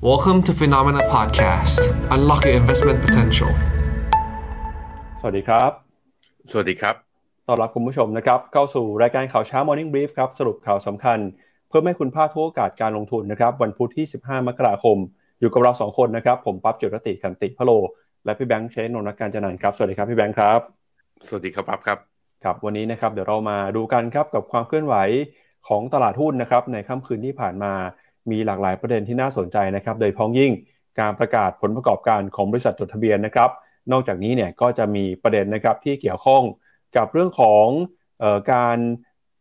Welcome to Phenomena Podcast. Unlock your investment potential. สวัสดีครับ สวัสดีครับ ต้อนรับคุณผู้ชมนะครับ เข้าสู่รายการข่าวเช้า Morning Brief ครับ สรุปข่าวสำคัญ เพื่อให้คุณพลาดทุกโอกาสการลงทุนนะครับ วันพุธที่ 15 มกราคม อยู่กับเรา 2 คนนะครับ ผมปั๊บจุรติคันติพะโล และพี่แบงค์เชนนนท์การจันนันท์ครับ สวัสดีครับพี่แบงค์ครับ สวัสดีครับปั๊บครับ ครับ วันนี้นะครับ เดี๋ยวเรามาดูกันครับกับความเคลื่อนไหวของตลาดหุ้นนะครับในค่ำคืนที่ผ่านมา มีหลากหลายประเด็นที่น่าสนใจนะครับ โดยพ้องยิ่งการประกาศผลประกอบการของบริษัทจดทะเบียนนะครับ นอกจากนี้เนี่ยก็จะมีประเด็นนะครับที่เกี่ยวข้องกับเรื่องของออการ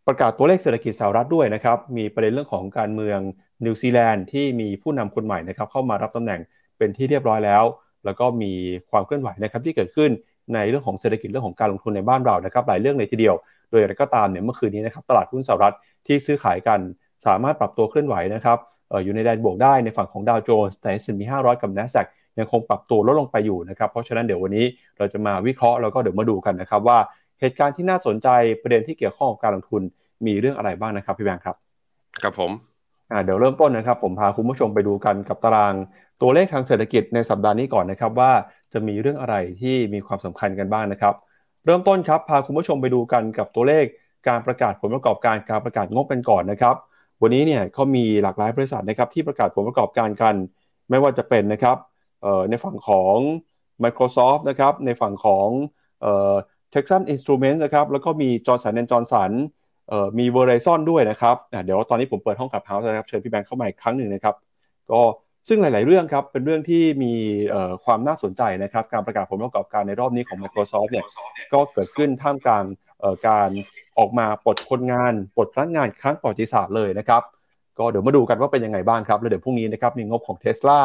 ประกาศตัวเลขเศรษฐกิจสหรัฐด้วยนะครับ มีประเด็นเรื่องของการเมืองนิวซีแลนด์ที่มีผู้นำคนใหม่นะครับเข้ามารับตำแหน่งเป็นที่เรียบร้อยแล้ว แล้วก็มีความเคลื่อนไหวนะครับที่เกิดขึ้นในเรื่องของเศรษฐกิจเรื่องของการลงทุนในบ้านเรานะครับ หลายเรื่องเลยทีเดียว โดยอะไรก็ตามเนี่ยเมื่อคืนนี้นะครับตลาดหุ้นสหรัฐที่ซื้อขายกันสามารถปรับตัวเคลื่อนไหวนะครับ อออยู่ในแดนบวกได้ในฝั่งของดาวโจนส์แต่ S&P 500 กับ NASDAQ ยังคงปรับตัวลดลงไปอยู่นะครับเพราะฉะนั้นเดี๋ยววันนี้เราจะมาวิเคราะห์แล้วก็เดี๋ยวมาดูกันนะครับว่าเหตุการณ์ที่น่าสนใจประเด็นที่เกี่ยวข้องกับการลงทุนมีเรื่องอะไรบ้างนะครับพี่แบงค์ครับครับผมอ่าเดี๋ยวเริ่มต้นนะครับผมพาคุณผู้ชมไปดูกันกับตาราง ตัวเลขทางเศรษฐกิจในสัปดาห์นี้ก่อนนะครับว่าจะมีเรื่องอะไรที่มีความสำคัญกันบ้างนะครับ เริ่มต้นครับพาคุณผู้ชมไปดูกันกับตัวเลขการประกาศผลประกอบการการประกาศงบกันก่อนนะครับ วันนี้เนี่ยเขามีหลากหลายบริษัทนะครับที่ประกาศผลประกอบการกัน ไม่ว่าจะเป็นนะครับในฝั่งของ Microsoft นะครับในฝั่งของเอ่อ Texas Instruments นะครับแล้วก็มี Johnson Johnson เอ่อมี Verizon ด้วยนะครับเดี๋ยวตอนนี้ผมเปิดห้องขับเฮาส์นะครับเชิญพี่แบงค์เข้ามาอีกครั้งหนึ่งนะครับก็ซึ่งหลาย ๆ เรื่องครับเป็นเรื่องที่มีความน่าสนใจนะครับการประกาศผลประกอบการในรอบนี้ของ Microsoft เนี่ยก็เกิดขึ้นท่ามกลางการ ออกมาปลดคนงานปลดพนักงานครั้งประวัติศาสตร์เลยนะครับ ก็เดี๋ยวมาดูกันว่าเป็นยังไงบ้างครับ แล้วเดี๋ยวพรุ่งนี้นะครับมีงบของ Tesla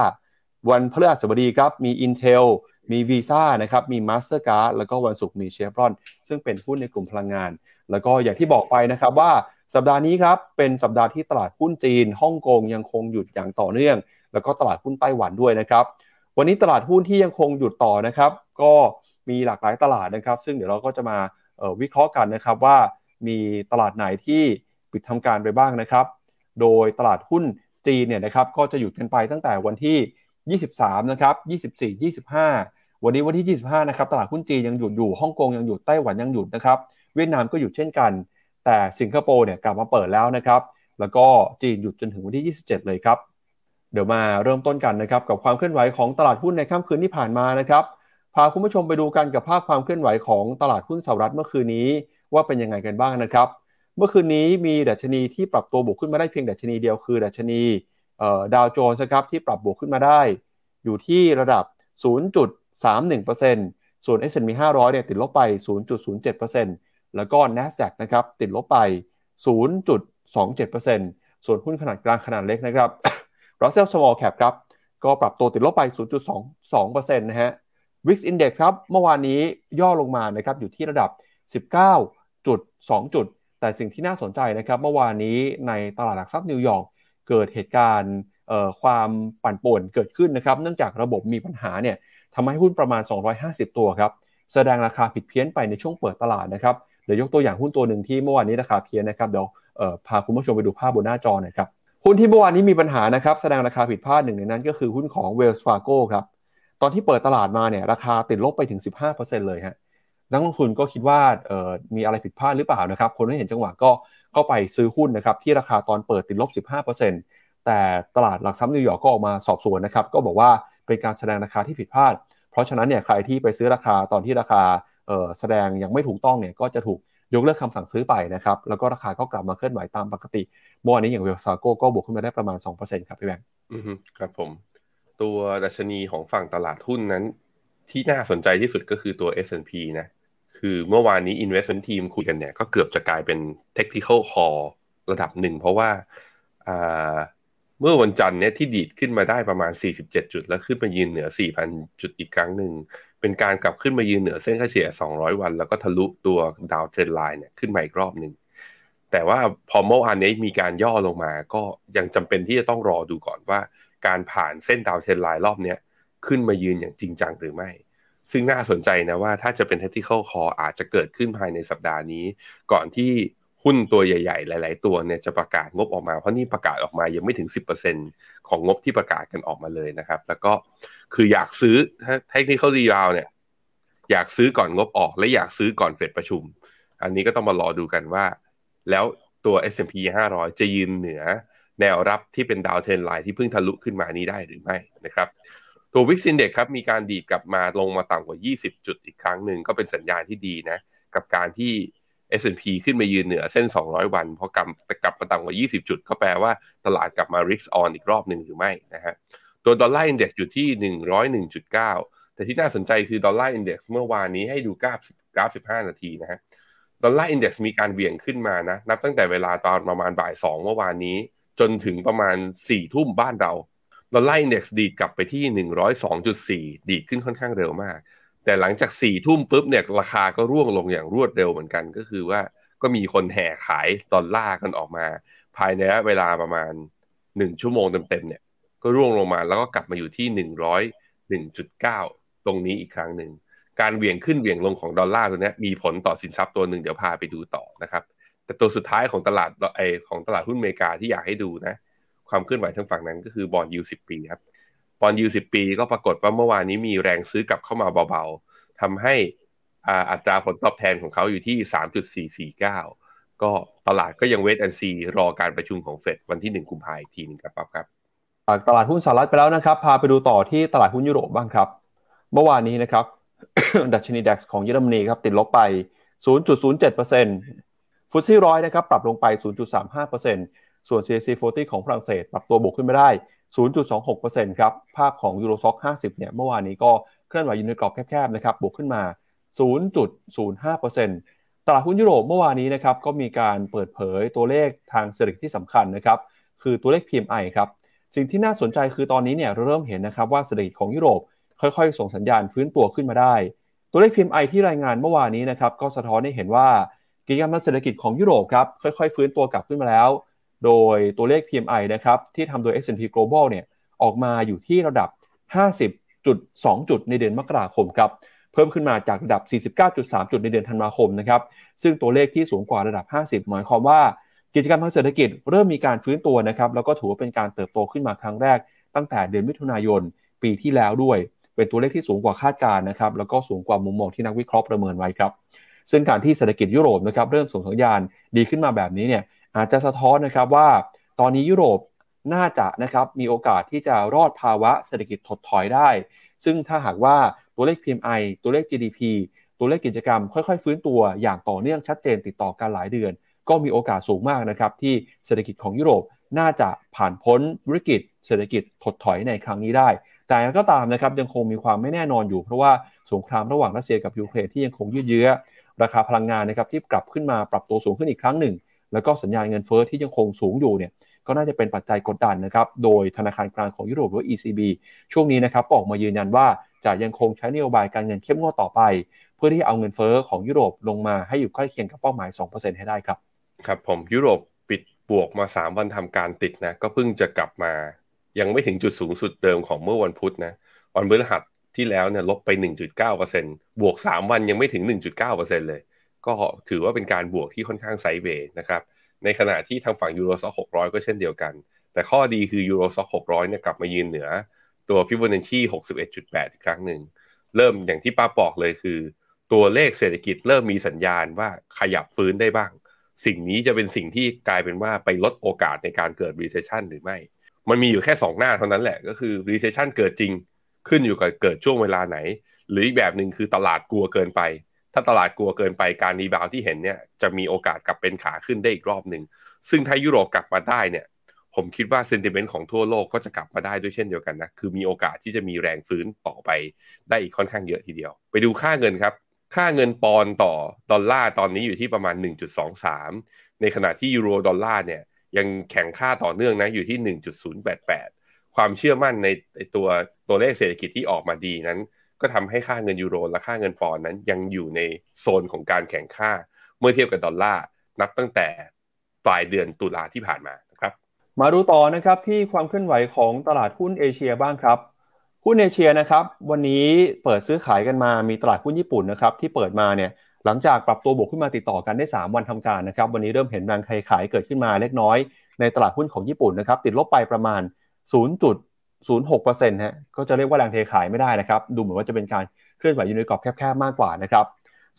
วันพฤหัสบดีครับมี Intel มี Visa นะครับมี Mastercard แล้วก็วันศุกร์มี Chevron ซึ่งเป็นหุ้นในกลุ่มพลังงาน แล้วก็อย่างที่บอกไปนะครับว่าสัปดาห์นี้ครับเป็นสัปดาห์ที่ตลาดหุ้นจีนฮ่องกงยังคงหยุดอย่างต่อเนื่อง แล้วก็ตลาดหุ้นไต้หวันด้วยนะครับวันนี้ตลาดหุ้นที่ยังคงหยุดต่อนะครับ ก็มีหลากหลายตลาดนะครับ ซึ่งเดี๋ยวเราก็จะมาวิเคราะห์กันนะครับว่า มีตลาดไหนที่ปิดทำการไปบ้างนะครับ โดยตลาดหุ้นจีนเนี่ยนะครับก็จะหยุดกันไปตั้งแต่วันที่ 23 นะครับ 24 25 วันนี้วันที่ 25 นะครับตลาดหุ้นจีนยังหยุดอยู่ฮ่องกงยังหยุดไต้หวันยังหยุดนะครับ เวียดนามก็หยุดเช่นกัน แต่สิงคโปร์เนี่ยกลับมาเปิดแล้วนะครับ แล้วก็จีนหยุดจนถึงวันที่ 27 เลยครับ เดี๋ยวมาเริ่มต้นกันนะครับกับความเคลื่อนไหวของตลาดหุ้นในค่ำคืนที่ผ่านมานะครับพาคุณผู้ชมไปดูกันกับภาพความเคลื่อนไหวของตลาดหุ้นสหรัฐเมื่อคืนนี้ ว่าเป็นยังไงกันบ้างนะครับ เมื่อคืนนี้มีดัชนีที่ปรับตัวบวกขึ้นมาได้เพียงดัชนีเดียวคือดัชนีดาวโจนส์ครับที่ปรับบวกขึ้นมาได้ อยู่ที่ระดับ 0.31%ส่วน S&P 500เนี่ยติดลบไป 0.07%แล้วก็ NASDAQ นะครับติดลบไป 0.27%ส่วนหุ้นขนาดกลางขนาดเล็กนะครับ Russell Small Cap ครับก็ปรับตัวติดลบไป 0.22%นะฮะ Wix Index ครับ เมื่อวานนี้ย่อลงมานะครับอยู่ที่ระดับ 19 จุด 2 จุด แต่สิ่งที่น่าสนใจนะครับ เมื่อวานนี้ในตลาดหลักทรัพย์นิวยอร์กเกิดเหตุการณ์ความปั่นป่วนเกิดขึ้นนะครับ เนื่องจากระบบมีปัญหาเนี่ยทำให้หุ้นประมาณ 250 ตัวครับ แสดงราคาผิดเพี้ยนไปในช่วงเปิดตลาดนะครับ เดี๋ยวยกตัวอย่างหุ้นตัวหนึ่งที่เมื่อวานนี้ราคาเพี้ยนนะครับ เดี๋ยวพาคุณผู้ชมไปดูภาพบนหน้าจอหน่อยครับ หุ้นที่เมื่อวานนี้มีปัญหานะครับ แสดงราคาผิดพลาดหนึ่งในนั้นก็คือหุ้นของ Wells Fargo ครับ ตอนที่เปิดตลาดมาเนี่ยราคาติดลบไปถึง 15%เลยฮะ นักลงทุนก็คิดว่ามีอะไรผิดพลาดหรือเปล่านะครับ คนที่เห็นจังหวะก็เข้าไปซื้อหุ้นนะครับที่ราคาตอนเปิดติดลบ 15%แต่ตลาดหลักทรัพย์นิวยอร์กก็ออกมาสอบสวนนะครับก็บอกว่าเป็นการแสดงราคาที่ผิดพลาด เพราะฉะนั้นเนี่ยใครที่ไปซื้อราคาตอนที่ราคาแสดงยังไม่ถูกต้องเนี่ยก็จะถูกยกเลิกคำสั่งซื้อไปนะครับ แล้วก็ราคาก็กลับมาเคลื่อนไหวตามปกติเมื่อวานนี้อย่างเวลซาโกก็บวกขึ้นมาได้ประมาณ 2%ครับพี่แบงค์อือครับผม ตัวดัชนีของฝั่งตลาดหุ้นนั้น ที่น่าสนใจที่สุดก็คือตัว S&P นะ คือเมื่อวานนี้ investment team คุยกันเนี่ยก็เกือบจะกลายเป็น technical call ระดับหนึ่ง เพราะว่าเมื่อวันจันทร์เนี่ยที่ดีดขึ้นมาได้ประมาณ 47 จุด แล้วขึ้นมายืนเหนือ 4,000 จุดอีกครั้งหนึ่ง เป็นการกลับขึ้นมายืนเหนือเส้นค่าเฉลี่ย 200 วัน แล้วก็ทะลุตัวดาวเทรนไลน์เนี่ยขึ้นมาอีกรอบหนึ่ง แต่ว่าพอเมื่อวานนี้มีการย่อลงมา ก็ยังจำเป็นที่จะต้องรอดูก่อนว่า การผ่านเส้นดาวเทรนไลน์รอบนี้ขึ้นมายืนอย่างจริงจังหรือไม่ ซึ่งน่าสนใจนะว่าถ้าจะเป็น tactical call อาจจะเกิดขึ้นภายในสัปดาห์นี้ ก่อนที่หุ้นตัวใหญ่ ๆ หลาย ๆ ตัวเนี่ยจะประกาศงบออกมาเพราะนี่ประกาศออกมายังไม่ถึง 10%ของงบที่ประกาศกันออกมาเลยนะครับ แล้วก็คืออยากซื้อถ้าเทคนิคเขาดียาวเนี่ยอยากซื้อก่อนงบออก และอยากซื้อก่อนเฟดประชุม อันนี้ก็ต้องมารอดูกันว่า แล้วตัว S&P 500 จะยืนเหนือแนวรับที่เป็นดาวเทนไลน์ที่เพิ่งทะลุขึ้นมานี้ได้หรือไม่นะครับ ตัววิกซินเด็กครับมีการดีดกลับมาลงมาต่ำกว่า 20 จุดอีกครั้งหนึ่งก็เป็นสัญญาณที่ดีนะ กับการที่ S&P ขึ้นมายืนเหนือเส้น 200 วันพอกลับแต่กลับมาต่ำกว่า 20 จุด ก็แปลว่าตลาดกลับมา risk on อีกรอบหนึ่งหรือไม่นะฮะตัว Dollar Index อยู่ที่ 101.9 แต่ที่น่าสนใจคือ Dollar Index เมื่อวานนี้ให้ดูกราฟกราฟ 15 นาทีนะฮะ Dollar Index มีการเหวี่ยงขึ้นมานะนับตั้งแต่เวลาตอนประมาณบ่าย 2 เมื่อวานนี้ จนถึงประมาณ 4 ทุ่มบ้านเรา Dollar Index ดีดกลับไปที่ 102.4 ดีดขึ้นค่อนข้างเร็วมาก แต่หลังจาก4ทุ่มปุ๊บเนี่ยราคาก็ร่วงลงอย่างรวดเร็วเหมือนกัน ก็คือว่าก็มีคนแห่ขายดอลลาร์กันออกมา ภายในเวลาประมาณ 1 ชั่วโมงเต็มๆเนี่ยก็ร่วงลงมาแล้วก็กลับมาอยู่ที่ 101.9 ตรงนี้อีกครั้งหนึ่งการเหวี่ยงขึ้นเหวี่ยงลงของดอลลาร์ตัวนี้มีผลต่อสินทรัพย์ตัวหนึ่งเดี๋ยวพาไปดูต่อนะครับแต่ตัวสุดท้ายของตลาดไอของตลาดหุ้นอเมริกาที่อยากให้ดูนะ ความเคลื่อนไหวทางฝั่งนั้นก็คือ bond yield สิบปีครับ bond yield สิบปีก็ปรากฏว่าเมื่อวานนี้มีแรงซื้อกลับเข้ามาเบาๆทำให้อัตราผลตอบแทนของเขาอยู่ที่ 3.449 ก็ตลาดก็ยัง wait and see รอการประชุมของเฟดวันที่ 1 กุมภาพันธ์อีกทีนึงครับปั๊บครับตลาดหุ้นสหรัฐไปแล้วนะครับ พาไปดูต่อที่ตลาดหุ้นยุโรปบ้างครับ เมื่อวานนี้นะครับ ดัชนี DAX ของเยอรมนีครับติดลบไป 0.07% FTSE ร้อยนะครับปรับลงไป 0.35% ส่วน CAC 40 ของฝรั่งเศสปรับตัวบวกขึ้นไม่ได้ 0.26%ครับ ภาพของยูโรซ็อก50 เนี่ย เมื่อวานนี้ก็เคลื่อนไหวอยู่ในกรอบแคบๆนะครับ บวกขึ้นมา 0.05%ตลาดหุ้นยุโรปเมื่อวานนี้นะครับ ก็มีการเปิดเผยตัวเลขทางเศรษฐกิจที่สำคัญนะครับ คือตัวเลข PMI ครับ สิ่งที่น่าสนใจคือตอนนี้เนี่ยเราเริ่มเห็นนะครับว่าเศรษฐกิจของยุโรปค่อยๆ ส่งสัญญาณฟื้นตัวขึ้นมาได้ ตัวเลข PMI ที่รายงานเมื่อวานนี้นะครับ ก็สะท้อนให้เห็นว่ากิจกรรมทางเศรษฐกิจของยุโรปครับค่อยๆ ฟื้นตัวกลับขึ้นมาแล้ว โดยตัวเลข PMI นะครับที่ทำโดย S&P Global เนี่ยออกมาอยู่ที่ระดับ 50.2 จุดในเดือนมกราคมครับเพิ่มขึ้นมาจากระดับ 49.3 จุดในเดือนธันวาคมนะครับซึ่งตัวเลขที่สูงกว่าระดับ 50 หมายความว่ากิจกรรมทางเศรษฐกิจเริ่มมีการฟื้นตัวนะครับแล้วก็ถือว่าเป็นการเติบโตขึ้นมาครั้งแรก ตั้งแต่เดือนมิถุนายนปีที่แล้วด้วย เป็นตัวเลขที่สูงกว่าคาดการณ์นะครับแล้วก็สูงกว่ามุมมองที่นักวิเคราะห์ประเมินไว้ครับ ซึ่งการที่เศรษฐกิจยุโรปนะครับเริ่มส่งสัญญาณดีขึ้นมาแบบนี้เนี่ย อาจจะสะท้อนนะครับว่า ตอนนี้ยุโรปน่าจะนะครับมีโอกาสที่จะรอดภาวะเศรษฐกิจถดถอยได้ ซึ่งถ้าหากว่าตัวเลข PMI ตัวเลข GDP ตัวเลขกิจกรรม ค่อยๆ ฟื้นตัวอย่างต่อเนื่องชัดเจนติดต่อกันหลายเดือน ก็มีโอกาสสูงมากนะครับที่เศรษฐกิจของยุโรปน่าจะผ่านพ้นวิกฤตเศรษฐกิจถดถอยในครั้งนี้ได้ แต่ก็ตามนะครับยังคงมีความไม่แน่นอนอยู่ เพราะว่าสงครามระหว่างรัสเซียกับยูเครนที่ยังคงยืดเยื้อ ราคาพลังงานนะครับที่กลับขึ้นมาปรับตัวสูงขึ้นอีกครั้งหนึ่ง แล้วก็สัญญาณเงินเฟอ้อที่ยังคงสูงอยู่เนี่ยก็น่าจะเป็นปัจจัยกดดันนะครับ โดยธนาคารกลางของยุโรปหรือ ECB ช่วงนี้นะครับออกมายืนยันว่าจะยังคงใช้นโยบายการเงินเข้มงวดต่อไป เพื่อที่เอาเงินเฟอ้อของยุโรปลงมาให้อยู่ใกล้เคียงกับเป้าหมาย 2%ให้ได้ครับ ครับผมยุโรปปิดบวกมา 3 วันทำการติดนะ ก็เพิ่งจะกลับมา ยังไม่ถึงจุดสูงสุดเดิมของเมื่อวันพุธนะวันพฤหัสที่แล้วเนี่ยลบไป 1.9%บวก 3 วันยังไม่ถึง 1.9%เลย ก็ถือว่าเป็นการบวกที่ค่อนข้างไซเวย์นะครับในขณะที่ทางฝั่งยูโรซ็อก600 ก็เช่นเดียวกัน แต่ข้อดีคือยูโรซ็อก600เนี่ยกลับมายืนเหนือ ตัวฟิบอนัชชี61.8 อีกครั้งหนึ่ง เริ่มอย่างที่ป้าบอกเลยคือ ตัวเลขเศรษฐกิจเริ่มมีสัญญาณว่าขยับฟื้นได้บ้าง สิ่งนี้จะเป็นสิ่งที่กลายเป็นว่าไปลดโอกาสในการเกิด recession หรือไม่ มันมีอยู่แค่ 2 หน้าเท่านั้นแหละก็คือ recession เกิดจริง ขึ้นอยู่กับเกิดช่วงเวลาไหน หรืออีกแบบหนึ่งคือตลาดกลัวเกินไป ถ้าตลาดกลัวเกินไปการ rebound ที่เห็นเนี่ยจะมีโอกาสกลับเป็นขาขึ้นได้อีกรอบหนึ่งซึ่งถ้ายุโรปกลับมาได้เนี่ย ผมคิดว่า sentiment ของทั่วโลกก็จะกลับมาได้ด้วยเช่นเดียวกันนะคือมีโอกาสที่จะมีแรงฟื้นต่อไปได้อีกค่อนข้างเยอะทีเดียว ไปดูค่าเงินครับ ค่าเงินปอนด์ต่อดอลลาร์ตอนนี้อยู่ที่ประมาณ 1.23 ในขณะที่ยูโรดอลลาร์เนี่ยยังแข็งค่าต่อเนื่องนะอยู่ที่ 1.088 ความเชื่อมั่นในตัวตัวเลขเศรษฐกิจที่ออกมาดีนั้น ก็ทำให้ค่าเงินยูโรและค่าเงินปอนด์นั้นยังอยู่ในโซนของการแข็งค่า เมื่อเทียบกับดอลลาร์นับตั้งแต่ปลายเดือนตุลาที่ผ่านมานะครับมาดูต่อนะครับที่ความเคลื่อนไหวของตลาดหุ้นเอเชียบ้างครับหุ้นเอเชียนะครับวันนี้เปิดซื้อขายกันมามีตลาดหุ้นญี่ปุ่นนะครับที่เปิดมาเนี่ยหลังจากปรับตัวบวกขึ้นมาติดต่อกันได้ 3 วันทำการนะครับวันนี้เริ่มเห็นแรงขายเกิดขึ้นมาเล็กน้อย ในตลาดหุ้นของญี่ปุ่นนะครับติดลบไปประมาณ 0.06%ฮะก็จะเรียกว่าแรงเทขายไม่ได้นะครับ ดูเหมือนว่าจะเป็นการเคลื่อนไหวอยู่ในกรอบแคบๆมากกว่านะครับ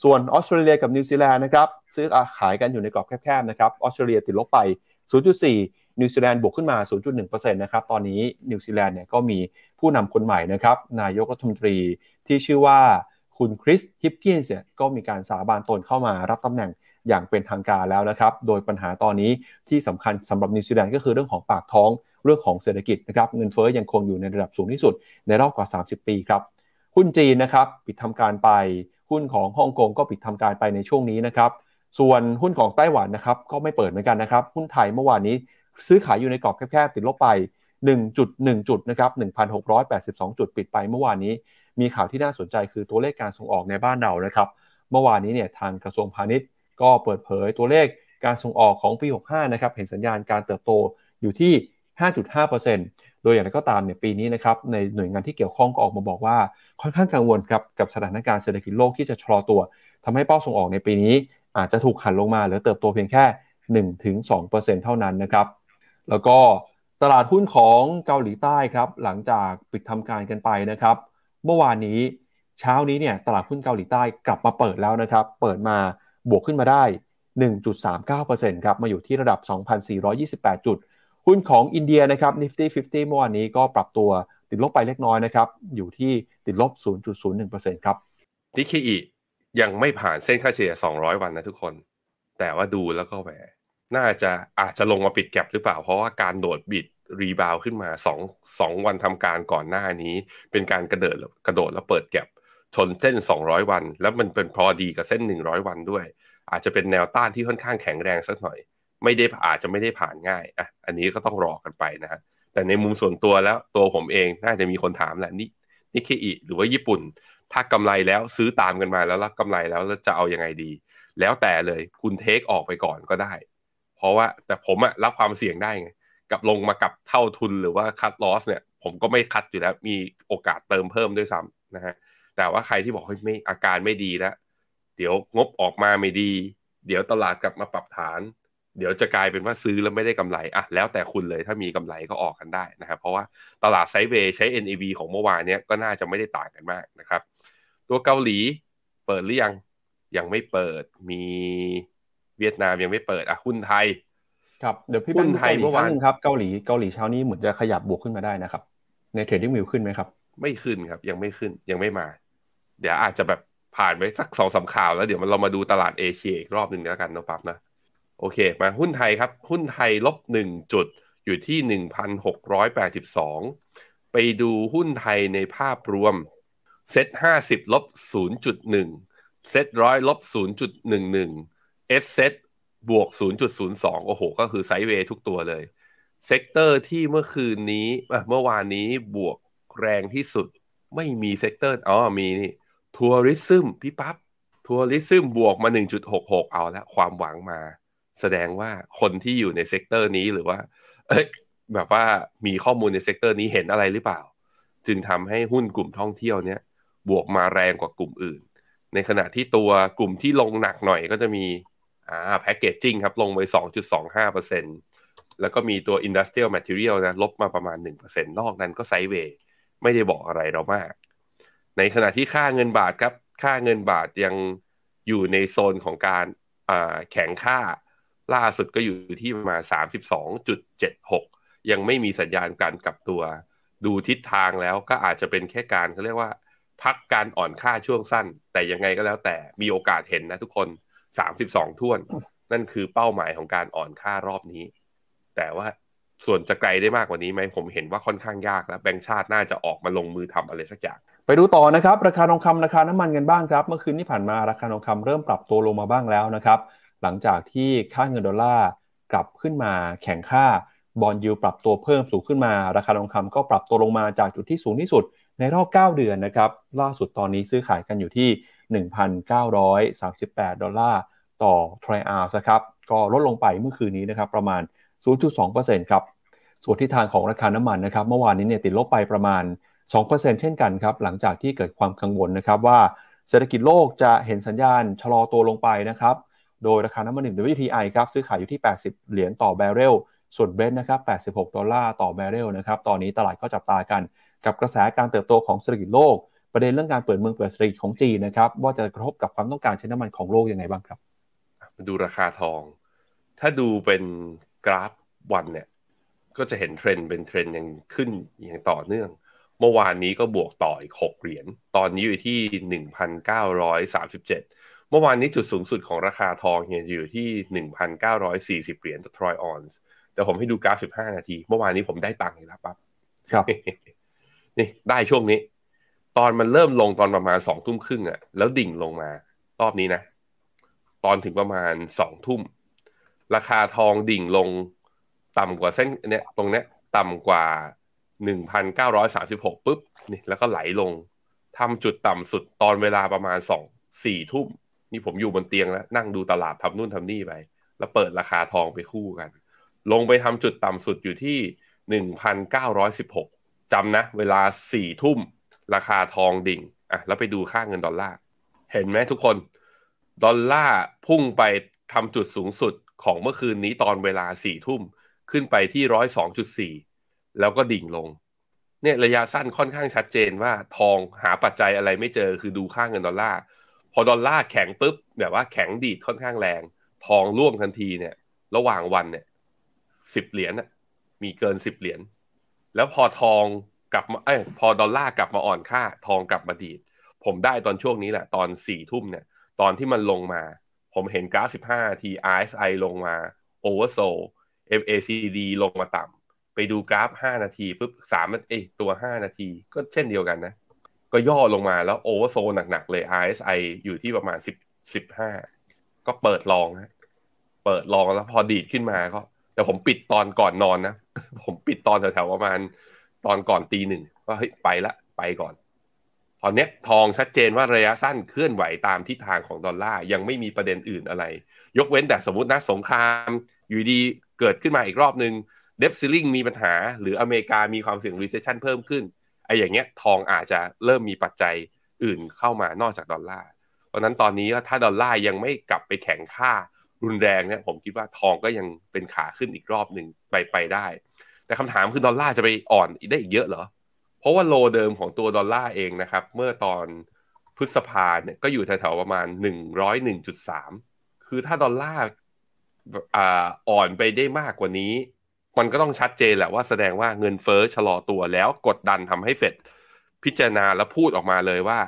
ส่วนออสเตรเลียกับนิวซีแลนด์นะครับซื้อขายกันอยู่ในกรอบแคบๆนะครับออสเตรเลียติดลบไป 0.4 นิวซีแลนด์บวกขึ้นมา 0.1%นะครับตอนนี้นิวซีแลนด์เนี่ยก็มีผู้นำคนใหม่นะครับนายกรัฐมนตรีที่ชื่อว่าคุณคริสฮิปกินส์เนี่ยก็มีการสาบานตนเข้ามารับตำแหน่ง อย่างเป็นทางการแล้วนะครับ โดยปัญหาตอนนี้ที่สำคัญสำหรับนิวซีแลนด์ก็คือเรื่องของปากท้องเรื่องของเศรษฐกิจนะครับเงินเฟ้อยังคงอยู่ในระดับสูงที่สุดในรอบกว่า 30 ปีครับหุ้นจีนนะครับปิดทำการไป หุ้นของฮ่องกงก็ปิดทำการไปในช่วงนี้นะครับส่วนหุ้นของไต้หวันนะครับก็ไม่เปิดเหมือนกันนะครับหุ้นไทยเมื่อวานนี้ซื้อขายอยู่ในกรอบแคบๆติดลบไป 1.1 จุดนะครับ 1,682 จุดปิดไปเมื่อวานนี้ มีข่าวที่น่าสนใจคือตัวเลขการส่งออกในบ้านเรานะครับ เมื่อวานนี้เนี่ยทางกระทรวงพาณิชย์ ก็เปิดเผยตัวเลขการส่งออกของปี 65 นะครับ เห็นสัญญาณการเติบโตอยู่ที่ 5.5%โดยอย่างไรก็ตามเนี่ยปีนี้นะครับ ในหน่วยงานที่เกี่ยวข้องก็ออกมาบอกว่า ค่อนข้างกังวลครับกับสถานการณ์เศรษฐกิจโลกที่จะชะลอตัวทำให้เป้าส่งออกในปีนี้ อาจจะถูกหันลงมา หรือเติบโตเพียงแค่ 1-2%เท่านั้นนะครับ แล้วก็ตลาดหุ้นของเกาหลีใต้ครับ หลังจากปิดทำการกันไปนะครับ เมื่อวานนี้เช้านี้เนี่ยตลาดหุ้นเกาหลีใต้กลับมาเปิดแล้วนะครับ เปิดมา บวกขึ้นมาได้ 1.39%ครับมาอยู่ที่ระดับ 2,428 จุด หุ้นของอินเดียนะครับ Nifty 50 เมื่อวานนี้ก็ปรับตัวติดลบไปเล็กน้อยนะครับ อยู่ที่ติดลบ 0.01%ครับนิเคอียังไม่ผ่านเส้นค่าเฉลี่ย 200 วันนะทุกคน แต่ว่าดูแล้วก็แหวน่าจะอาจจะลงมาปิดแก็บหรือเปล่า เพราะว่าการโดดบิดรีบาวขึ้นมาสองวันทำการก่อนหน้านี้ เป็นการกระเดิดกระโดดแล้วเปิดแก็บ ชนเส้น 200 วัน แล้วมันเป็นพอดีกับเส้น 100 วันด้วย อาจจะเป็นแนวต้านที่ค่อนข้างแข็งแรงสักหน่อย ไม่ได้อาจจะไม่ได้ผ่านง่ายอะอันนี้ก็ต้องรอกันไปนะฮะแต่ในมุมส่วนตัวแล้วตัวผมเองน่าจะมีคนถามแหละนี่นิเคอิหรือว่าญี่ปุ่น ถ้ากำไรแล้วซื้อตามกันมาแล้วรับกำไรแล้วจะเอาอยัางไงดี แล้วแต่เลยคุณเทคออกไปก่อนก็ได้ เพราะว่าแต่ผมอะรับความเสี่ยงได้ไงกับลงมากับเท่าทุนหรือว่าคัดลอสเนี่ย ผมก็ไม่คัดอยู่แล้ว มีโอกาสเติมเพิ่มด้วยซ้ำนะฮะ แต่ว่าใครที่บอกว่าไม่อาการไม่ดีแล้วเดี๋ยวงบออกมาไม่ดี เดี๋ยวตลาดกลับมาปรับฐาน เดี๋ยวจะกลายเป็นว่าซื้อแล้วไม่ได้กำไรอะแล้วแต่คุณเลยถ้ามีกำไรก็ออกกันได้นะครับ เพราะว่าตลาด sideway ใช้ NAV ของเมื่อวานนี้ก็น่าจะไม่ได้ต่างกันมากนะครับ ตัวเกาหลีเปิดหรือยังยังไม่เปิดมีเวียดนามยังไม่เปิดอะหุ้นไทย ครับเดี๋ยวพี่หุ้นไทยเมื่อวานครับเกาหลีเกาหลีเช้านี้เหมือนจะขยับบวกขึ้นมาได้นะครับ ใน TradingView ขึ้นไหมครับ ไม่ขึ้นครับ ยังไม่ขึ้นยังไม่มา เดี๋ยวอาจจะแบบผ่านไปสักสองสามข่าวแล้วเดี๋ยวเรามาดูตลาดเอเชียอีกรอบหนึ่งแล้วกันนะปั๊บนะโอเค มาหุ้นไทยครับ หุ้นไทยลบหนึ่งจุดอยู่ที่หนึ่งพันหกร้อยแปดสิบสองไปดูหุ้นไทยในภาพรวมเซ็ตห้าสิบลบศูนย์จุดหนึ่งเซ็ตร้อยลบศูนย์จุดหนึ่งหนึ่ง sSET บวก0.02โอ้โห ก็คือ sideway ทุกตัวเลย sector ที่เมื่อคืนนี้เมื่อวานนี้บวกแรงที่สุด ไม่มี sector อ๋อมีนี่ tourism พี่ปั๊บ tourism บวกมา 1.66 เอาแล้วความหวังมา แสดงว่าคนที่อยู่ใน sector นี้หรือว่า เอ้ยแบบว่ามีข้อมูลใน sector นี้เห็นอะไรหรือเปล่า จึงทำให้หุ้นกลุ่มท่องเที่ยวเนี้ยบวกมาแรงกว่ากลุ่มอื่น ในขณะที่ตัวกลุ่มที่ลงหนักหน่อยก็จะมีอ่า packaging ครับลงไป 2.25%แล้วก็มีตัว Industrial Material นะลบมาประมาณ 1%นอกนั้นก็ sideway ไม่ได้บอกอะไรเรามาก ในขณะที่ค่าเงินบาทครับ ค่าเงินบาทยังอยู่ในโซนของการแข็งค่า ล่าสุดก็อยู่ที่ประมาณ32.76 ยังไม่มีสัญญาณการกลับตัว ดูทิศทางแล้วก็อาจจะเป็นแค่การเขาเรียกว่า พักการอ่อนค่าช่วงสั้น แต่ยังไงก็แล้วแต่มีโอกาสเห็นนะทุกคนสามสิบสองท่วน นั่นคือเป้าหมายของการอ่อนค่ารอบนี้ แต่ว่า ส่วนจะไกลได้มากกว่านี้ไหมผมเห็นว่าค่อนข้างยากแล้วแบงค์ชาติน่าจะออกมาลงมือทำอะไรสักอย่างไปดูต่อนะครับ ราคาทองคำราคาน้ำมันกันบ้างครับเมื่อคืนที่ผ่านมาราคาทองคำเริ่มปรับตัวลงมาบ้างแล้วนะครับ หลังจากที่ค่าเงินดอลลาร์กลับขึ้นมาแข่งค่าบอลยูปรับตัวเพิ่มสูงขึ้นมา ราคาทองคำก็ปรับตัวลงมาจากจุดที่สูงที่สุด ในรอบ 9 เดือนนะครับล่าสุดตอนนี้ซื้อขายกันอยู่ที่ 1,938 ดอลลาร์ต่อ try out นะครับก็ลดลงไปเมื่อคืนนี้นะครับประมาณ 0.2%ครับ ส่วนที่ทางของราคาน้ำมันนะครับเมื่อวานนี้เนี่ยติดลบไปประมาณ 2%เช่นกันครับหลังจากที่เกิดความกังวลนะครับว่าเศรษฐกิจโลกจะเห็นสัญญาณชะลอตัวลงไปนะครับโดยราคาน้ำมันหนึ่ง WTI ครับซื้อขายอยู่ที่ 80 เหรียญต่อแบเรลส่วนเบรนท์นะครับ 86 ดอลลาร์ต่อแบเรลนะครับตอนนี้ตลาดก็จับตากัน กับกระแสการเติบโตของเศรษฐกิจโลก ประเด็นเรื่องการเปิดเมืองเปิดเศรษฐกิจของจีนนะครับว่าจะกระทบกับความต้องการใช้น้ำมันของโลกยังไงบ้างครับมาดูราคาทอง ถ้าดูเป็นกราฟวันเนี่ย ก็จะเห็นเทรนด์เป็นเทรนด์ยังขึ้นอย่างต่อเนื่อง เมื่อวานนี้ก็บวกต่ออีก 6 เหรียญ ตอนนี้อยู่ที่ 1,937 เมื่อวานนี้จุดสูงสุดของราคาทองเนี่ยอยู่ที่ 1,940 เหรียญต่อทรอยออนซ์แต่ผมให้ดูกราฟ 15 นาที เมื่อวานนี้ผมได้ตังค์แล้วปั๊บครับนี่ได้ช่วงนี้ ตอนมันเริ่มลงตอนประมาณสองทุ่มครึ่งอะแล้วดิ่งลงมารอบนี้นะ ตอนถึงประมาณสองทุ่ม ราคาทองดิ่งลง ต่ำกว่าเส้นเนี่ยตรงเนี้ยต่ำกว่าหนึ่งพันเก้าร้อยสาสิบหกปุ๊บนี่แล้วก็ไหลลงทำจุดต่ำสุดตอนเวลาประมาณสองสี่ทุ่ม นี่ผมอยู่บนเตียงแล้วนั่งดูตลาดทำนู่นทำนี่ไป แล้วเปิดราคาทองไปคู่กัน ลงไปทำจุดต่ำสุดอยู่ที่หนึ่งพันเก้าร้อยสิบหกจำนะ เวลาสี่ทุ่ม ราคาทองดิ่งอะแล้วไปดูค่าเงินดอลลาร์เห็นไหมทุกคน ดอลลาร์พุ่งไปทำจุดสูงสุดของเมื่อคืนนี้ตอนเวลาสี่ทุ่ม ขึ้นไปที่ร้อยสองจุดสี่แล้วก็ดิ่งลง เนี่ยระยะสั้นค่อนข้างชัดเจนว่าทองหาปัจจัยอะไรไม่เจอคือดูค่าเงินดอลลาร์พอดอลลาร์แข็งปุ๊บแบบว่าแข็งดีดค่อนข้างแรง ทองร่วมทันทีเนี่ย ระหว่างวันเนี่ยสิบเหรียญมีเกินสิบเหรียญแล้วพอทองกลับมาเอ้ยพอดอลลาร์กลับมาอ่อนค่า ทองกลับมาดีด ผมได้ตอนช่วงนี้แหละ ตอนสี่ทุ่มเนี่ย ตอนที่มันลงมา ผมเห็นกราฟ15ที RSI ลงมา Oversold MACD ลงมาต่ำไปดูกราฟ 5 นาทีปุ๊บสามเอ้ตัว 5 นาทีก็เช่นเดียวกันนะ ก็ย่อลงมาแล้ว Oversold หนักๆเลย RSI อยู่ที่ประมาณ 10 15 ก็เปิดลองฮะเปิด long แล้วพอดีดขึ้นมาก็ แต่ผมปิดตอนก่อนนอนนะ ผมปิดตอนแถวๆประมาณตอนก่อนตีหนึ่งว่าเฮ้ยไปละไปก่อนตอนนี้ทองชัดเจนว่าระยะสั้นเคลื่อนไหวตามทิศทางของดอลลาร์ยังไม่มีประเด็นอื่นอะไร ยกเว้นแต่สมมตินะสงคราม อยู่ดี เกิดขึ้นมาอีกรอบหนึ่ง debt ceiling มีปัญหา หรืออเมริกามีความเสี่ยง recession เพิ่มขึ้นไอ้อย่างเงี้ยทองอาจจะเริ่มมีปัจจัยอื่นเข้ามานอกจากดอลลาร์เพราะนั้นตอนนี้ถ้าดอลลาร์ยังไม่กลับไปแข็งค่ารุนแรงเนี่ยผมคิดว่าทองก็ยังเป็นขาขึ้นอีกรอบหนึ่งไปไปได้ แต่คำถามคือดอลลาร์จะไปอ่อนได้อีกเยอะเหรอ เพราะว่าโลเดิมของตัวดอลลาร์เองนะครับ เมื่อตอนพฤษภาเนี่ยก็อยู่แถวๆประมาณ 101.3 คือถ้าดอลลาร์ อ่อนไปได้มากกว่านี้ มันก็ต้องชัดเจนแหละว่าแสดงว่าเงินเฟ้อชะลอตัวแล้วกดดันทำให้เฟดพิจารณาแล้วพูดออกมาเลยว่า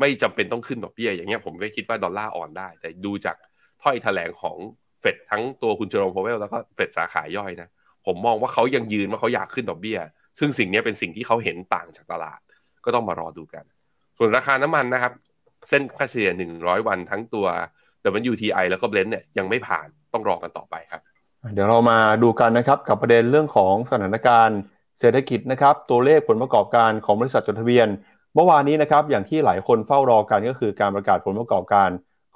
ไม่จำเป็นต้องขึ้นดอกเบี้ยอย่างเงี้ยผมก็คิดว่าดอลลาร์อ่อนได้ แต่ดูจากถ้อยแถลงของเฟดทั้งตัวคุณเจอร์โรมพาวเวลแล้วก็เฟดสาขาย่อยนะผมมองว่าเขายังยืนว่าเขาอยากขึ้นดอกเบี้ย ซึ่งสิ่งนี้เป็นสิ่งที่เขาเห็นต่างจากตลาด ก็ต้องมารอดูกัน ส่วนราคาน้ำมันนะครับ เส้นค่าเฉลี่ย100 วันทั้งตัว WTI แล้วก็เบลนเนี่ยยังไม่ผ่าน ต้องรอกันต่อไปครับ เดี๋ยวเรามาดูกันนะครับกับประเด็นเรื่องของสถานการณ์เศรษฐกิจนะครับตัวเลขผลประกอบการของบริษัทจดทะเบียน เมื่อวานนี้นะครับอย่างที่หลายคนเฝ้ารอกันก็คือการประกาศผลประกอบการ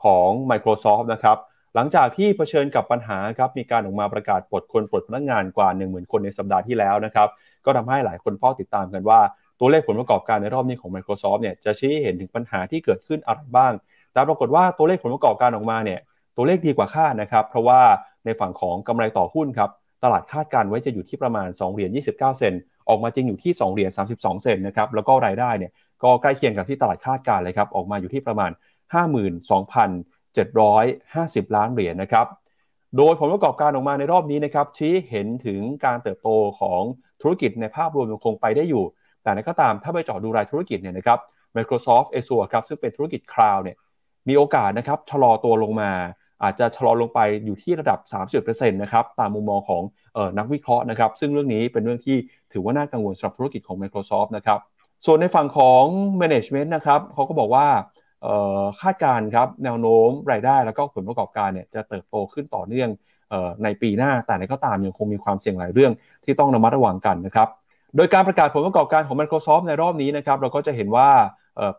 ของ Microsoft นะครับหลังจากที่เผชิญกับปัญหาครับมีการออกมาประกาศปลดคนปลดพนักงานกว่า 10,000 คนในสัปดาห์ที่แล้วนะครับก็ทำให้หลายคนเฝ้าติดตามกันว่า ตัวเลขผลประกอบการในรอบนี้ของ Microsoft เนี่ยจะชี้เห็นถึงปัญหาที่เกิดขึ้นอะไรบ้าง แต่ปรากฏว่าตัวเลขผลประกอบการออกมาเนี่ย ตัวเลขดีกว่าคาดนะครับ เพราะว่าในฝั่งของกำไรต่อหุ้นครับ ตลาดคาดการไว้จะอยู่ที่ประมาณ2เหรียญ29 เซนออกมาจริงอยู่ที่2เหรียญ32 เซนนะครับแล้วก็รายได้เนี่ยก็ใกล้เคียงกับที่ตลาดคาดการเลยครับออกมาอยู่ที่ประมาณ 52,750 ล้านเหรียญนะครับโดยผลประกอบการออกมาในรอบนี้นะครับชี้เห็นถึงการเติบโตของธุรกิจในภาพรวมยังคงไปได้อยู่ แต่นั้นก็ตามถ้าไปเจาะดูรายธุรกิจเนี่ยนะครับ Microsoft Azure ครับซึ่งเป็นธุรกิจคลาวด์เนี่ยมีโอกาสนะครับชะลอตัวลงมา อาจจะชะลอลงไปอยู่ที่ระดับ 30%นะครับตามมุมมองของออนักวิเคราะห์นะครับซึ่งเรื่องนี้เป็นเรื่องที่ถือว่าน่ากังวลสำหรับธุรกิจของ Microsoft นะครับส่วนในฝั่งของ Management นะครับเขาก็บอกว่าคาดการณ์ครับแนวโน้มรายได้แล้วก็ผลประกอบการเนี่ยจะเติบโตขึ้นต่อเนื่องในปีหน้า แต่ในก็ตามยังคงมีความเสี่ยงหลายเรื่องที่ต้องระมัดระวังกันนะครับ โดยการประกาศผลประกอบการของ Microsoft ในรอบนี้นะครับเราก็จะเห็นว่า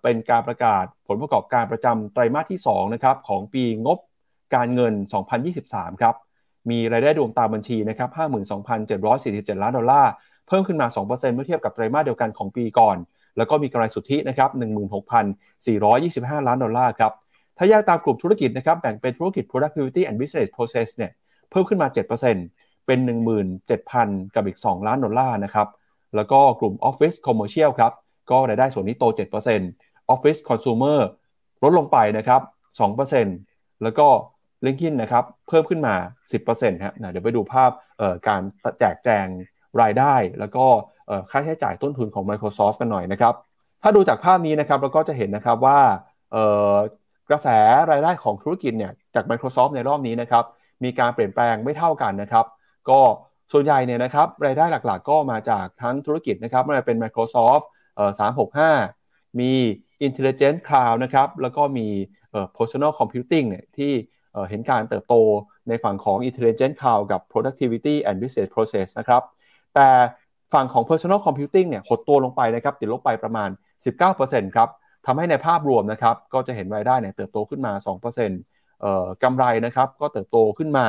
เป็นการประกาศผลประกอบการประจำไตรมาสที่2นะครับของปีงบ การเงิน 2023 ครับ มีรายได้รวมตามบัญชีนะครับ 52,747 ล้านดอลลาร์ เพิ่มขึ้นมา 2%เมื่อเทียบกับไตรมาสเดียวกันของปีก่อน แล้วก็มีกำไรสุทธินะครับ 16,425 ล้านดอลลาร์ครับ ถ้าแยกตามกลุ่มธุรกิจนะครับ แบ่งเป็นธุรกิจ productivity and business process เนี่ย เพิ่มขึ้นมา 7%เป็น 17,000 กับอีก 2 ล้านดอลลาร์นะครับ แล้วก็กลุ่ม office commercial ครับ ก็รายได้ส่วนนี้โต 7% office consumer ลดลงไปนะครับ 2%แล้วก็ LinkedIIn นะครับเพิ่มขึ้นมา 10%ฮะเดี๋ยวไปดูภาพการแจกแจงรายได้ แล้วก็ค่าใช้จ่ายต้นทุนของ Microsoft กันหน่อยนะครับ ถ้าดูจากภาพนี้นะครับเราก็จะเห็นนะครับว่ากระแสรายได้ของธุรกิจเนี่ยจาก Microsoft ในรอบนี้นะครับมีการเปลี่ยนแปลงไม่เท่ากันนะครับ ก็ส่วนใหญ่เนี่ยนะครับรายได้หลักๆ ก็มาจากทั้งธุรกิจนะครับไม่ว่าเป็น Microsoft 365 มี Intelligent Cloud นะครับแล้วก็มีเอ่อ Personal Computing เนี่ยที่ เห็นการเติบโตในฝั่งของ Intelligent Cloud กับ Productivity and Business Process นะครับแต่ฝั่งของ Personal Computing เนี่ยหดตัวลงไปนะครับติดลบไปประมาณ 19%ครับทำให้ในภาพรวมนะครับก็จะเห็นรายได้เนี่ยเติบโตขึ้นมา 2%เอ่อกำไรนะครับก็เติบโตขึ้นมา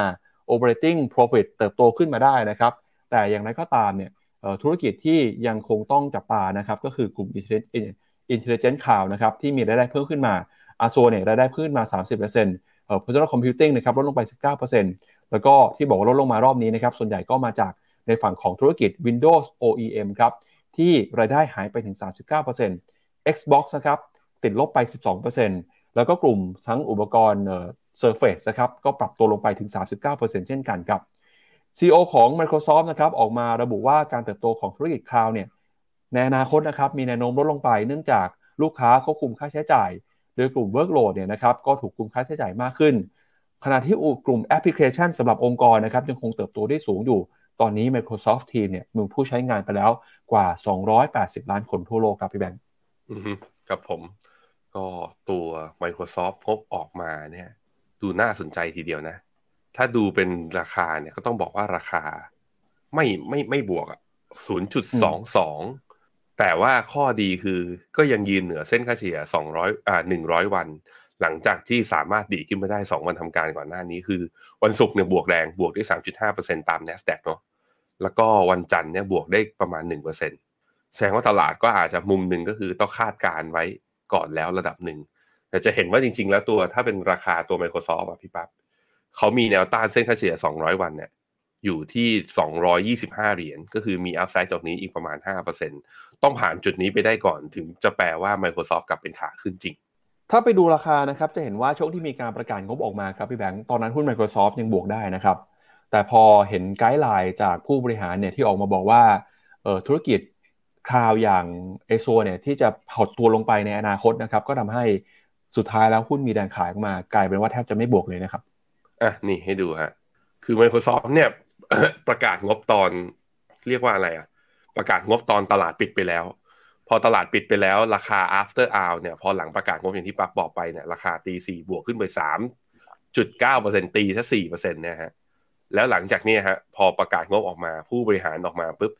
operating profit เติบโตขึ้นมาได้นะครับแต่อย่างไรก็ตามเนี่ยธุรกิจที่ยังคงต้องจับตานะครับก็คือกลุ่ม intelligent cloud นะครับที่มีรายได้เพิ่มขึ้นมาอาโซเนี่ยรายได้เพิ่มมา 30%เ personal computing นะครับลดลงไป 19%แล้วก็ที่บอกว่าลดลงมารอบนี้นะครับส่วนใหญ่ก็มาจากในฝั่งของธุรกิจ Windows OEM ครับที่รายได้หายไปถึง 39% Xbox นะครับติดลบไป 12%แล้วก็กลุ่มทั้งอุปกรณ์ Surface นะครับก็ปรับตัวลงไปถึง 39%เช่นกันครับ CEO ของ Microsoft นะครับออกมาระบุว่าการเติบโตของธุรกิจคลาวด์เนี่ยในอนาคตนะครับมีแนวโน้มลดลงไปเนื่องจากลูกค้าควบคุมค่าใช้จ่าย โดยกลุ่ม Workload เนี่ยนะครับก็ถูกคุมค่าใช้จ่ายมากขึ้น ขณะที่กลุ่มแอปพลิเคชันสำหรับองค์กรนะครับยังคงเติบโตได้สูงอยู่ ตอนนี้ Microsoft Team เนี่ยมีผู้ใช้งานไปแล้วกว่า 280 ล้านคนทั่วโลกครับพี่แบงค์ครับผม ก็ตัว Microsoft พบออกมาเนี่ยดูน่าสนใจทีเดียวนะ ถ้าดูเป็นราคาเนี่ยก็ต้องบอกว่าราคา ไม่ไม่ไม่บวกอะศูนย์จุดสองสอง แต่ว่าข้อดีคือก็ยังยืนเหนือเส้นค่าเฉลี่ยสองร้อยอ่าหนึ่งร้อยวัน หลังจากที่สามารถดีขึ้นมาได้สองวันทำการก่อนหน้านี้คือ วันศุกร์เนี่ยบวกแรงบวกได้สามจุดห้าเปอร์เซ็นตาม NASDAQ เนาะแล้วก็วันจันทร์เนี่ยบวกได้ประมาณหนึ่งเปอร์เซ็นแสดงว่าตลาดก็อาจจะมุมหนึ่งก็คือต้องคาดการไว้ก่อนแล้วระดับหนึ่งแต่จะเห็นว่าจริง ๆ แล้วตัวถ้าเป็นราคาตัว Microsoft อะพี่ปับ๊บเขามีแนวต้านเส้นค่าเฉลี่ย 200 วันเนี่ยอยู่ที่ 225 เหรียญก็คือมีอัพไซด์จากนี้อีกประมาณ 5% ต้องผ่านจุดนี้ไปได้ก่อนถึงจะแปลว่า Microsoft กลับเป็นขาขึ้นจริง ถ้าไปดูราคานะครับจะเห็นว่าช่วงที่มีการประกาศงบออกมาครับพี่แบงค์ตอนนั้นหุ้น Microsoft ยังบวกได้นะครับ แต่พอเห็นไกด์ไลน์จากผู้บริหารเนี่ยที่ออกมาบอกว่าธุรกิจคลาวอย่างเอโซเนี่ยที่จะหดตัวลงไปในอนาคตนะครับก็ทำให้สุดท้ายแล้วหุ้นมีแรงขายออกมากลายเป็นว่าแทบจะไม่บวกเลยนะครับอะนี่ให้ดูฮะคือ Microsoft เนี่ยประกาศงบตอนเรียกว่าอะไรอะ ประกาศงบตอนตลาดปิดไปแล้ว พอตลาดปิดไปแล้ว ราคา after hour เนี่ยพอหลังประกาศงบอย่างที่ปักบอกไปเนี่ยราคาตีสี่บวกขึ้นไปสามจุดเก้าเปอร์เซ็นตีถ้าสี่เปอร์เซ็นต์นี่ยฮะแล้วหลังจากนี้ฮะพอประกาศงบออกมาผู้บริหารออกมาปุ๊บ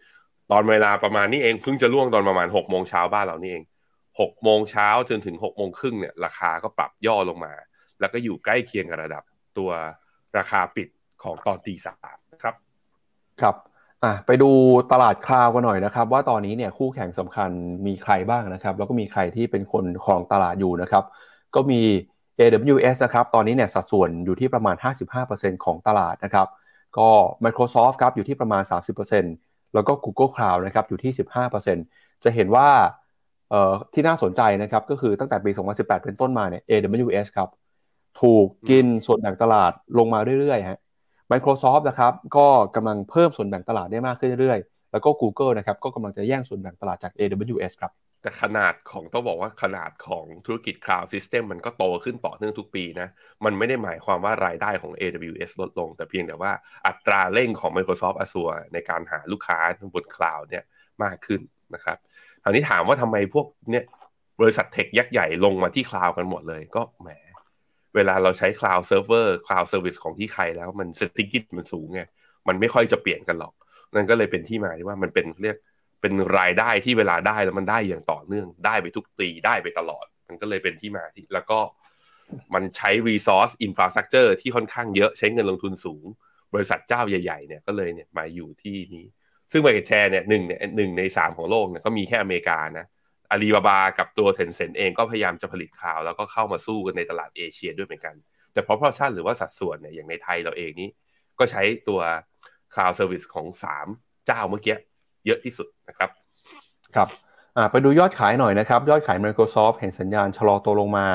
ตอนเวลาประมาณนี้เองเพิ่งจะล่วงตอนประมาณหกโมงเช้าบ้านเรานี่เองหกโมงเช้าจนถึงหกโมงครึ่งเนี่ยราคาก็ปรับย่อลงมา แล้วก็อยู่ใกล้เคียงกับระดับตัวราคาปิดของตอนตีสามครับ ครับ อะไปดูตลาดคลาวกันหน่อยนะครับ ว่าตอนนี้เนี่ยคู่แข่งสำคัญมีใครบ้างนะครับ แล้วก็มีใครที่เป็นคนครองตลาดอยู่นะครับ ก็มี AWS นะครับ ตอนนี้เนี่ยสัดส่วนอยู่ที่ประมาณ 55%ของตลาดนะครับ ก็ Microsoft ครับอยู่ที่ประมาณ 30%แล้วก็ Google Cloud นะครับอยู่ที่ 15%จะเห็นว่าที่น่าสนใจนะครับก็คือตั้งแต่ปี 2018 เป็นต้นมาเนี่ย AWS ครับถูกกินส่วนแบ่งตลาดลงมาเรื่อยๆฮะ Microsoft นะครับก็กำลังเพิ่มส่วนแบ่งตลาดได้มากขึ้นเรื่อยๆ แล้วก็ Google นะครับก็กำลังจะแย่งส่วนแบ่งตลาดจาก AWS ครับแต่ขนาดของต้องบอกว่าขนาดของธุรกิจ Cloud System มันก็โตขึ้นต่อเนื่องทุกปีนะ มันไม่ได้หมายความว่ารายได้ของ AWS ลดลง แต่เพียงแต่ว่าอัตราเร่งของ Microsoft Azure ในการหาลูกค้าบน Cloud เนี่ยมากขึ้นนะครับคราวนี้ถามว่าทำไมพวกเนี่ยบริษัท tech ยักษ์ใหญ่ลงมาที่ cloud กันหมดเลยก็แหม เวลาเราใช้ cloud server cloud service ของที่ใครแล้วมัน sticky มันสูงไงมันไม่ค่อยจะเปลี่ยนกันหรอก นั่นก็เลยเป็นที่มาที่ว่ามันเป็นเรียกเป็นรายได้ที่เวลาได้แล้วมันได้อย่างต่อเนื่องได้ไปทุกปีได้ไปตลอด มันก็เลยเป็นที่มาที่แล้วก็มันใช้ resource infrastructure ที่ค่อนข้างเยอะใช้เงินลงทุนสูง บริษัทเจ้าใหญ่ๆเนี่ยก็เลยเนี่ยมาอยู่ที่นี้ ซึ่ง market share เนี่ยหนึ่งเนี่ยหนึ่งในสามของโลกเนี่ยก็มีแค่อเมริกานะ อาลีบาบากับตัวเทนเซ็นเองก็พยายามจะผลิตข่าว แล้วก็เข้ามาสู้กันในตลาดเอเชียด้วยเหมือนกัน แต่เพอพอชั่นหรือว่าสัดส่วนเนี่ยอย่างในไทยเราเองนี้ ก็ใช้ตัว cloud service ของ 3 เจ้าเมื่อกี้เยอะที่สุดนะครับครับไปดูยอดขายหน่อยนะครับ ยอดขาย Microsoft เห็นสัญญาณชะลอตัวลงมา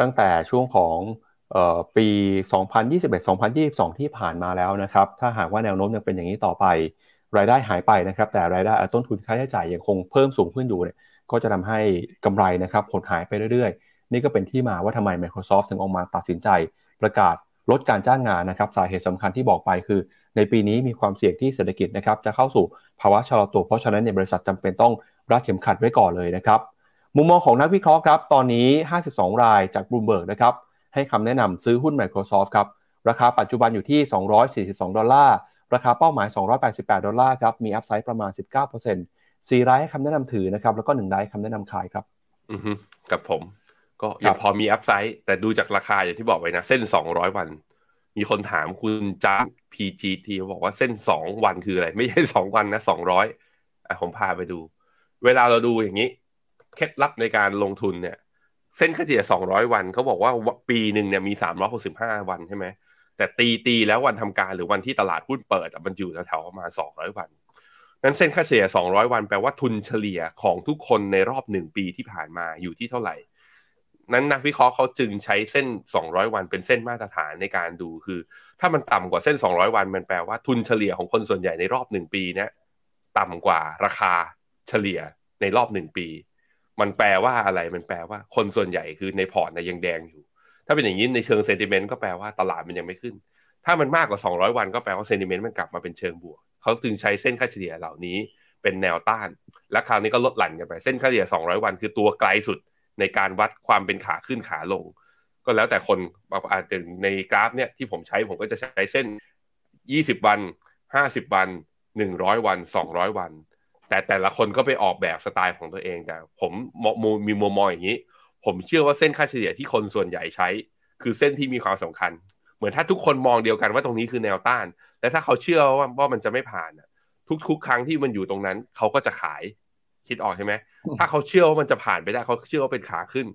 ตั้งแต่ช่วงของปี 2021-2022 ที่ผ่านมาแล้วนะครับ ถ้าหากว่าแนวโน้มยังเป็นอย่างนี้ต่อไป รายได้หายไปนะครับ แต่รายได้ต้นทุนค่าใช้จ่ายยังคงเพิ่มสูงขึ้นอยู่เนี่ย ก็จะทำให้กำไรนะครับหดหายไปเรื่อยๆ นี่ก็เป็นที่มาว่าทำไม Microsoft ถึงออกมาตัดสินใจ ประกาศลดการจ้างงานนะครับสาเหตุสำคัญที่บอกไปคือ ในปีนี้มีความเสี่ยงที่เศรษฐกิจนะครับจะเข้าสู่ภาวะชะลอตัวเพราะฉะนั้นในบริษัทจำเป็นต้องรัดเข็มขัดไว้ก่อนเลยนะครับมุมมองของนักวิเคราะห์ครับตอนนี้ 52 รายจากบลูเบิร์กนะครับให้คำแนะนำซื้อหุ้น Microsoft ครับราคาปัจจุบันอยู่ที่ 242 ดอลลาร์ราคาเป้าหมาย 288 ดอลลาร์ครับมีอัพไซด์ประมาณ 19% สี่รายให้คำแนะนำถือนะครับแล้วก็หนึ่งรายคำแนะนำขายครับอือฮึกับผม ก็ยังพอมีอัพไซด์แต่ดูจากราคาอย่างที่บอกไว้นะ เส้น 200 วัน มีคนถามคุณจ้า PGT บอกว่าเส้น 2 วันคืออะไร ไม่ใช่ 2 วันนะ 200อะผมพาไปดู เวลาเราดูอย่างนี้เคล็ดลับในการลงทุนเนี่ย เส้นค่าเฉลี่ย 200 วันเขาบอกว่าปีหนึ่งเนี่ยมี 365 วันใช่ไหมแต่ตีตีแล้ววันทำการหรือวันที่ตลาดหุ้นเปิดมันอยู่แถวๆประมาณ200 วัน นั้นเส้นค่าเฉลี่ย 200 วันแปลว่าทุนเฉลี่ยของทุกคนในรอบหนึ่งปีที่ผ่านมาอยู่ที่เท่าไหร่ นั้นนักวิเคราะห์เขาจึงใช้เส้น 200 วันเป็นเส้นมาตรฐานในการดูคือ ถ้ามันต่ำกว่าเส้น 200 วัน มันแปลว่าทุนเฉลี่ยของคนส่วนใหญ่ในรอบหนึ่งปีเนี่ยต่ำกว่าราคาเฉลี่ยในรอบหนึ่งปี มันแปลว่าอะไรมันแปลว่าคนส่วนใหญ่คือในพอร์ตนยังแดงอยู่ ถ้าเป็นอย่างนี้ในเชิงเซนติเมนต์ก็แปลว่าตลาดมันยังไม่ขึ้น ถ้ามันมากกว่า 200 วันก็แปลว่าเซนติเมนต์มันกลับมาเป็นเชิงบวก เขาจึงใช้เส้นค่าเฉลี่ยเหล่านี้เป็นแนวต้าน และคราวนี้ก็ลดหลั่นกันไป เส้นค่าเฉลี่ย 200 วัน คือตัวไกลสุดในการวัดความเป็นขาขึ้นขาลง ก็แล้วแต่คนอาจจะในกราฟเนี่ยที่ผมใช้ผมก็จะใช้เส้น 20 วัน 50 วัน 100 วัน 200 วัน แต่แต่ละคนก็ไปออกแบบสไตล์ของตัวเอง แต่ผมมีมุมมองอย่างนี้ ผมเชื่อว่าเส้นค่าเฉลี่ยที่คนส่วนใหญ่ใช้ คือเส้นที่มีความสำคัญ เหมือนถ้าทุกคนมองเดียวกันว่าตรงนี้คือแนวต้าน และถ้าเขาเชื่อว่าว่ามันจะไม่ผ่านทุกๆ ครั้งที่มันอยู่ตรงนั้น เขาก็จะขายคิดออกใช่ไหมถ้าเขาเชื่อว่ามันจะผ่านไปได้เขาเชื่อว่าเป็นขาขึ้น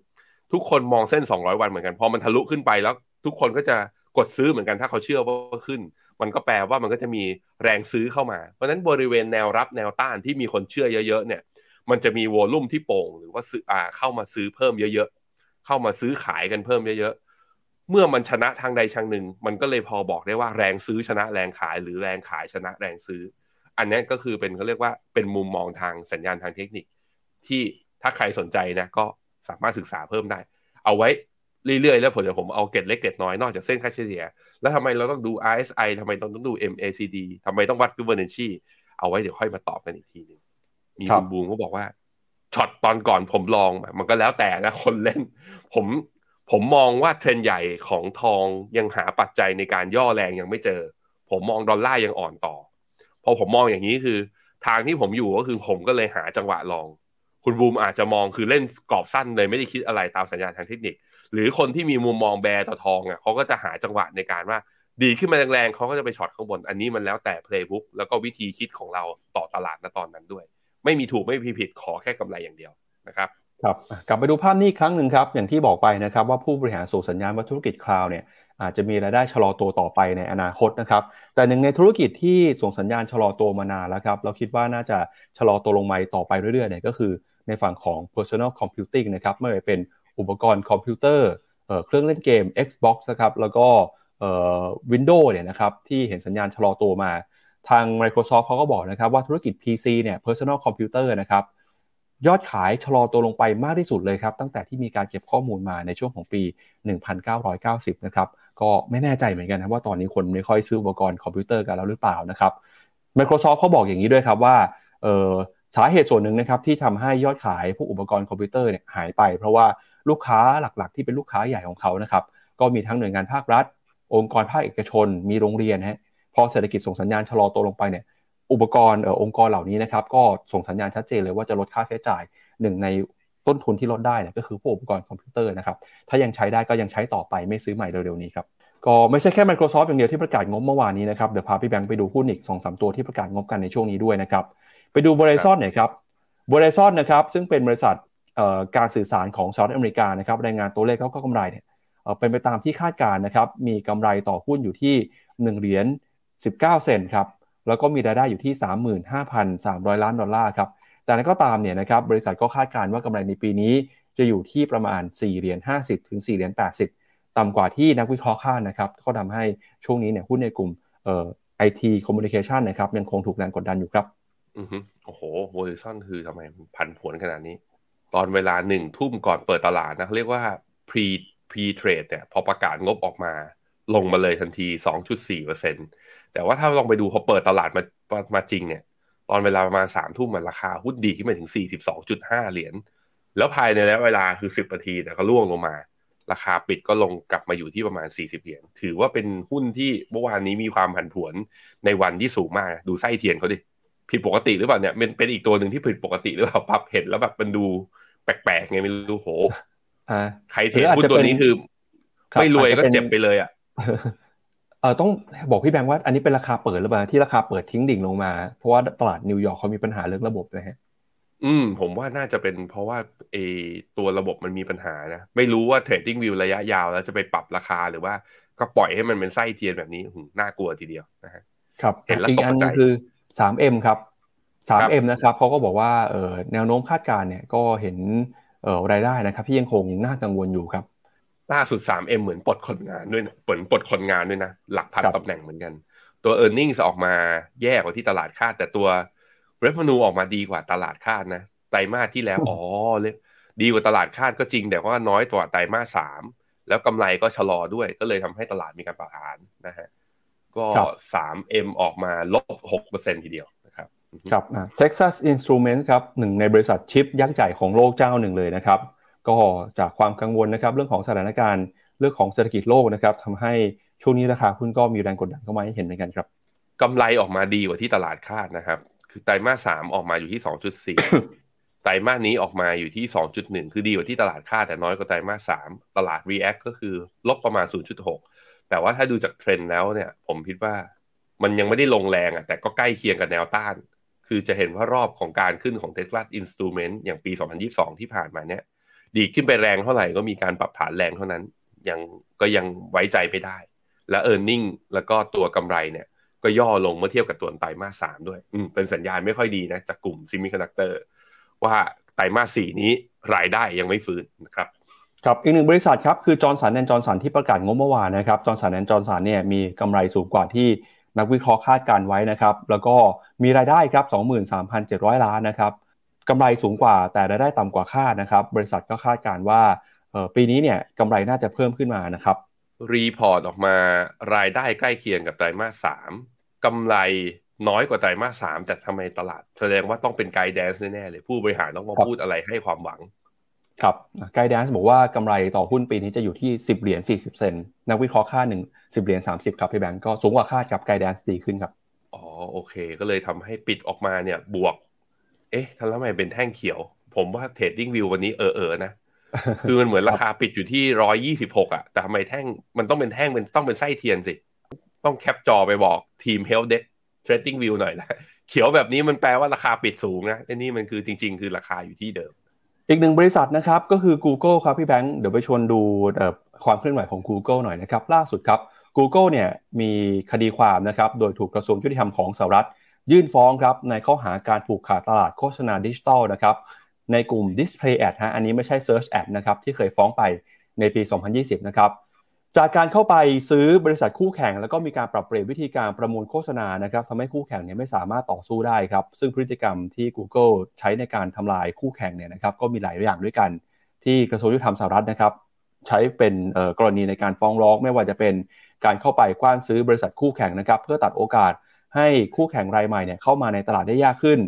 ทุกคนมองเส้น 200 วันเหมือนกันพอมันทะลุขึ้นไปแล้ว ทุกคนก็จะกดซื้อเหมือนกันถ้าเขาเชื่อว่าขึ้น มันก็แปลว่ามันก็จะมีแรงซื้อเข้ามาเพราะฉะนั้นบริเวณแนวรับแนวต้านที่มีคนเชื่อเยอะๆเนี่ย มันจะมีโวลุ่มที่โป่งหรือว่าซื้ออ่าเข้ามาซื้อเพิ่มเยอะๆเข้ามาซื้อขายกันเพิ่มเยอะๆ เมื่อมันชนะทางใดทางหนึ่ง มันก็เลยพอบอกได้ว่าแรงซื้อชนะแรงขายหรือแรงขายชนะแรงซื้อ อันนี้ก็คือเป็นเขาเรียกว่าเป็นมุมมองทางสัญญาณทางเทคนิค ที่ถ้าใครสนใจนะก็สามารถศึกษาเพิ่มได้ เอาไว้เรื่อยๆ แล้วผมจะผมเอาเกตเล็กเกตน้อยนอกจากเส้นค่าเฉลี่ย แล้วทำไมเราต้องดู RSI ทำไมต้องต้องดู MACD ทำไมต้องวัด Fibonacci เอาไว้เดี๋ยวค่อยมาตอบกันอีกทีนึงมีคุณบูมก็บอกว่า short ตอนก่อนผม long มันก็แล้วแต่นะคนเล่น ผม ผมมองว่าเทรนด์ใหญ่ของทองยังหาปัจจัยในการย่อแรงยังไม่เจอ ผมมองดอลลาร์ยังอ่อนต่อ พอผมมองอย่างนี้คือ ทางที่ผมอยู่ก็คือผมก็เลยหาจังหวะ long คุณบูมอาจจะมองคือเล่นกรอบสั้นเลยไม่ได้คิดอะไรตามสัญญาณทางเทคนิค หรือคนที่มีมุมมอง bear ต่อทองอะเขาก็จะหาจังหวะในการว่าดีดขึ้นมาแรงๆเขาก็จะไป short ข้างบน อันนี้มันแล้วแต่ playbook แล้วก็วิธีคิดของเราต่อตลาดณตอนนั้นด้วย ไม่มีถูกไม่มีผิดขอแค่กำไรอย่างเดียวนะครับ ครับกลับไปดูภาพนี้ครั้งหนึ่งครับ อย่างที่บอกไปนะครับว่าผู้บริหารส่งสัญญาณว่าธุรกิจคลาวด์เนี่ยอาจจะมีรายได้ชะลอตัวต่อไปในอนาคตนะครับ แต่หนึ่งในธุรกิจที่ส่งสัญญาณชะลอตัวมานานแล้วครับเราคิดว่าน่าจะชะลอตัวลงมาต่อไปเรื่อยๆเนี่ยก็คือในฝั่งของ personal computing นะครับไม่ว่าเป็นอุปกรณ์คอมพิวเตอร์เครื่องเล่นเกม Xbox นะครับแล้วก็Windows เนี่ยนะครับที่เห็นสัญญาณชะลอตัวมา ทาง Microsoft เขาก็บอกนะครับว่าธุรกิจ PC เนี่ย personal computer นะครับ ยอดขายชะลอตัวลงไปมากที่สุดเลยครับ ตั้งแต่ที่มีการเก็บข้อมูลมาในช่วงของปี 1990 นะครับ ก็ไม่แน่ใจเหมือนกันนะว่าตอนนี้คนไม่ค่อยซื้ออุปกรณ์คอมพิวเตอร์กันแล้วหรือเปล่านะครับ Microsoft เขาบอกอย่างนี้ด้วยครับว่าสาเหตุส่วนหนึ่งนะครับที่ทำให้ยอดขายพวกอุปกรณ์คอมพิวเตอร์เนี่ยหายไป เพราะว่าลูกค้าหลักๆ ที่เป็นลูกค้าใหญ่ของเขานะครับก็มีทั้งหน่วยงานภาครัฐ องค์กรภาคเอกชน มีโรงเรียนฮะพอเศรษฐกิจส่งสัญญาณชะลอตัวลงไปเนี่ย อุปกรณ์อองค์กรเหล่านี้นะครับก็ส่งสัญญาณชัดเจนเลยว่าจะลดค่าใช้จ่ายหนึ่งในต้นทุนที่ลดได้นี่ยก็คือพวกอุปกรณ์คอมพิวเตอร์นะครับถ้ายังใช้ได้ก็ยังใช้ต่อไปไม่ซื้อใหม่เร็วๆนี้ครับก็ไม่ใช่แค่ Microsoft อย่างเดียวที่ประกาศงบเมื่อวานนี้นะครับเดี๋ยวพาพี่แบงค์ไปดูหุ้นอีก2อสตัวที่ประกาศงบกันในช่วงนี้ด้วยนะครับไปดู Verizon หน่อยครับ Verizon นะครับซึ่งเป็นบริษัทการสื่อสารของสหรัฐอเมริกานะครับรายงานตัวเลขแล้วก็กำไรเนี่ยเป็นไปตามที่คาดการนะครับมีกำไรต่อหุ้นอยู่ที่1เหรียญ19 เซนครับ แล้วก็มีรายได้อยู่ที่ 35,300 ล้านดอลลาร์ครับแต่นั้นก็ตามเนี่ยนะครับบริษัทก็คาดการณ์ว่ากำไรในปีนี้ จะอยู่ที่ประมาณ4เหรียญ50 ถึง4เหรียญ80 ต่ำกว่าที่นักวิเคราะห์คาดนะครับก็ทำให้ช่วงนี้เนี่ยหุ้นในกลุ่มเอ่อIT communication นะครับยังคงถูกแรงกดดันอยู่ครับอือฮึโอ้โห Verizon คือทำไมผันผวนขนาดนี้ ตอนเวลาหนึ่งทุ่มก่อนเปิดตลาดนะเรียกว่า pre pre trade เนี่ยพอประกาศงบออกมา ลงมาเลยทันที 2.4% แต่ว่าถ้าลองไปดูพอเปิดตลาดมามาจริงเนี่ย ตอนเวลาประมาณสามทุ่มมันราคาหุ้นดีขึ้นมาถึง 42.5 เหรียญ แล้วภายในระยะเวลาคือ 10นาทีแต่ก็ร่วงลงมา ราคาปิดก็ลงกลับมาอยู่ที่ประมาณ 40 เหรียญ ถือว่าเป็นหุ้นที่เมื่อวานนี้มีความผันผวนในวันที่สูงมาก ดูไส้เทียนเขาดิ ผิดปกติหรือเปล่าเนี่ยเป็นเป็นอีกตัวหนึ่งที่ผิดปกติหรือเปล่าปั๊บเห็นแล้วแบบมันดูแปลกๆไงไม่รู้โหใคร trade หุ้นตัวนี้คือ ไม่รวยก็เจ็บไปเลยอะเออต้องบอกพี่แบงค์ว่าอันนี้เป็นราคาเปิดหรือเปล่าที่ราคาเปิดทิ้งดิ่งลงมา เพราะว่าตลาดนิวยอร์กเขามีปัญหาเรื่องระบบนะฮะอืมผมว่าน่าจะเป็นเพราะว่าเอตัวระบบมันมีปัญหานะ ไม่รู้ว่า TradingView ระยะยาวแล้วจะไปปรับราคาหรือว่าก็ปล่อยให้มันเป็นไส้เทียนแบบนี้น่ากลัวทีเดียวนะฮะครับเห็นแล้วตกใจคือ 3M ครับ 3M นะครับเขาก็บอกว่าเออแนวโน้มคาดการเนี่ยก็เห็นเออรายได้นะครับที่ยังคงน่ากังวลอยู่ครับ ล่าสุด 3M เหมือนปลดคนงานด้วยนะเหมือนปลดคนงานด้วยนะ หลักพันตำแหน่งเหมือนกัน ตัว e a r n i n g ออกมาแย่กว่าที่ตลาดคาด แต่ตัว revenue ออกมาดีกว่าตลาดคาดนะไตรมาสที่แล้วอ๋อเลยดีกว่าตลาดคาดก็จริง แต่ว่าน้อยกว่าไตรมาสสามแล้วกำไรก็ชะลอด้วยก็เลยทำให้ตลาดมีการปรับฐานนะฮะก็ 3M ออกมาลบ6%ทีเดียวนะครับครับ Texas Instruments ครับหนึ่งในบริษัทชิปยักษ์ใหญ่ของโลกเจ้าหนึ่งเลยนะครับ ก็จากความกังวลนะครับเรื่องของสถานการณ์เรื่องของเศรษฐกิจโลกนะครับทำให้ช่วงนี้ราคาหุ้นก็มีแรงกดดันเข้ามาให้เห็นเหมือนกันครับกำไรออกมาดีกว่าที่ตลาดคาดนะครับ คือไตรมาสสามออกมาอยู่ที่สองจุดสี่ไตรมาสนี้ออกมาอยู่ที่สองจุดหนึ่งคือดีกว่าที่ตลาดคาดแต่น้อยกว่าไตรมาสสามตลาด React ก็คือลบประมาณศูนย์จุดหกแต่ว่าถ้าดูจากเทรนด์แล้วเนี่ยผมคิดว่ามันยังไม่ได้ลงแรงอะแต่ก็ใกล้เคียงกับแนวต้าน คือจะเห็นว่ารอบของการขึ้นของ Tesla Instrument อย่างปี 2022 ที่ผ่านมาเนี่ย ดีขึ้นไปแรงเท่าไหร่ก็มีการปรับฐานแรงเท่านั้น ยังก็ยังไว้ใจไม่ได้ และเออร์เน็งแล้วก็ตัวกำไรเนี่ย ก็ย่อลงเมื่อเทียบกับตัวไตรมาสสามด้วยอืมเป็นสัญญาณไม่ค่อยดีนะจากกลุ่ม semiconductor ว่าไตรมาสสี่นี้รายได้ยังไม่ฟื้นนะครับครับอีกหนึ่งบริษัทครับคือ Johnson & Johnson ที่ประกาศงบเมื่อวานนะครับ Johnson & Johnson เนี่ยมีกำไรสูงกว่าที่นักวิเคราะห์คาดการณ์ไว้นะครับ แล้วก็มีรายได้ครับ 23,700 ล้านนะครับ กำไรสูงกว่าแต่รายได้ต่ำกว่าคาดนะครับ บริษัทก็คาดการณ์ว่าปีนี้เนี่ยกำไรน่าจะเพิ่มขึ้นมานะครับ report ออกมารายได้ใกล้เคียงกับไตรมาสสามกำไรน้อยกว่าไตรมาสสามแต่ทำไมตลาด แสดงว่าต้องเป็น guidance แน่ๆเลยผู้บริหารต้องมาพูดอะไรให้ความหวัง ครับ guidance บอกว่ากำไรต่อหุ้นปีนี้จะอยู่ที่ 10 เหรียญ40 เซนนักวิเคราะห์ค่าหนึ่ง10 เหรียญ30 ครับพี่แบงก์ก็สูงกว่าคาดกับ guidance ดีขึ้นครับอ๋อโอเค ก็เลยทำให้ปิดออกมาเนี่ยบวก เอ๊ะทำไมเป็นแท่งเขียว ผมว่า TradingView วันนี้ error นะคือมันเหมือนราคาปิดอยู่ที่ร้อยยี่สิบหกอะ แต่ทำไมแท่งมันต้องเป็นแท่งเป็นต้องเป็นไส้เทียนสิ ต้อง cap จอไปบอกทีม help desk TradingView หน่อยนะเขียวแบบนี้มันแปลว่าราคาปิดสูงนะไอ้นี่มันคือจริง ๆ คือราคาอยู่ที่เดิม อีกหนึ่งบริษัทนะครับ ก็คือ Google ครับพี่แบงค์เดี๋ยวไปชวนดูความเคลื่อนไหวของ Google หน่อยนะครับ ล่าสุดครับ Google เนี่ยมีคดีความนะครับโดยถูกกระทรวงยุติธรรมของสหรัฐ ยื่นฟ้องครับในข้อหาการผูกขาดตลาดโฆษณาดิจิทัลนะครับในกลุ่ม Display Ad ฮะอันนี้ไม่ใช่ Search Ad นะครับที่เคยฟ้องไปในปี 2020 นะครับจากการเข้าไปซื้อบริษัทคู่แข่ง แล้วก็มีการปรับเปลี่ยนวิธีการประมูลโฆษณานะครับทำให้คู่แข่งเนี่ยไม่สามารถต่อสู้ได้ครับ ซึ่งพฤติกรรมที่ Google ใช้ในการทำลายคู่แข่งเนี่ยนะครับก็มีหลายอย่างด้วยกัน ที่กระทรวงยุติธรรมสหรัฐนะครับ ใช้เป็นกรณีในการฟ้องร้อง ไม่ว่าจะเป็นการเข้าไปกว้านซื้อบริษัทคู่แข่งนะครับ เพื่อตัดโอกาส ให้คู่แข่งรายใหม่เนี่ยเข้ามาในตลาดได้ยากขึ้น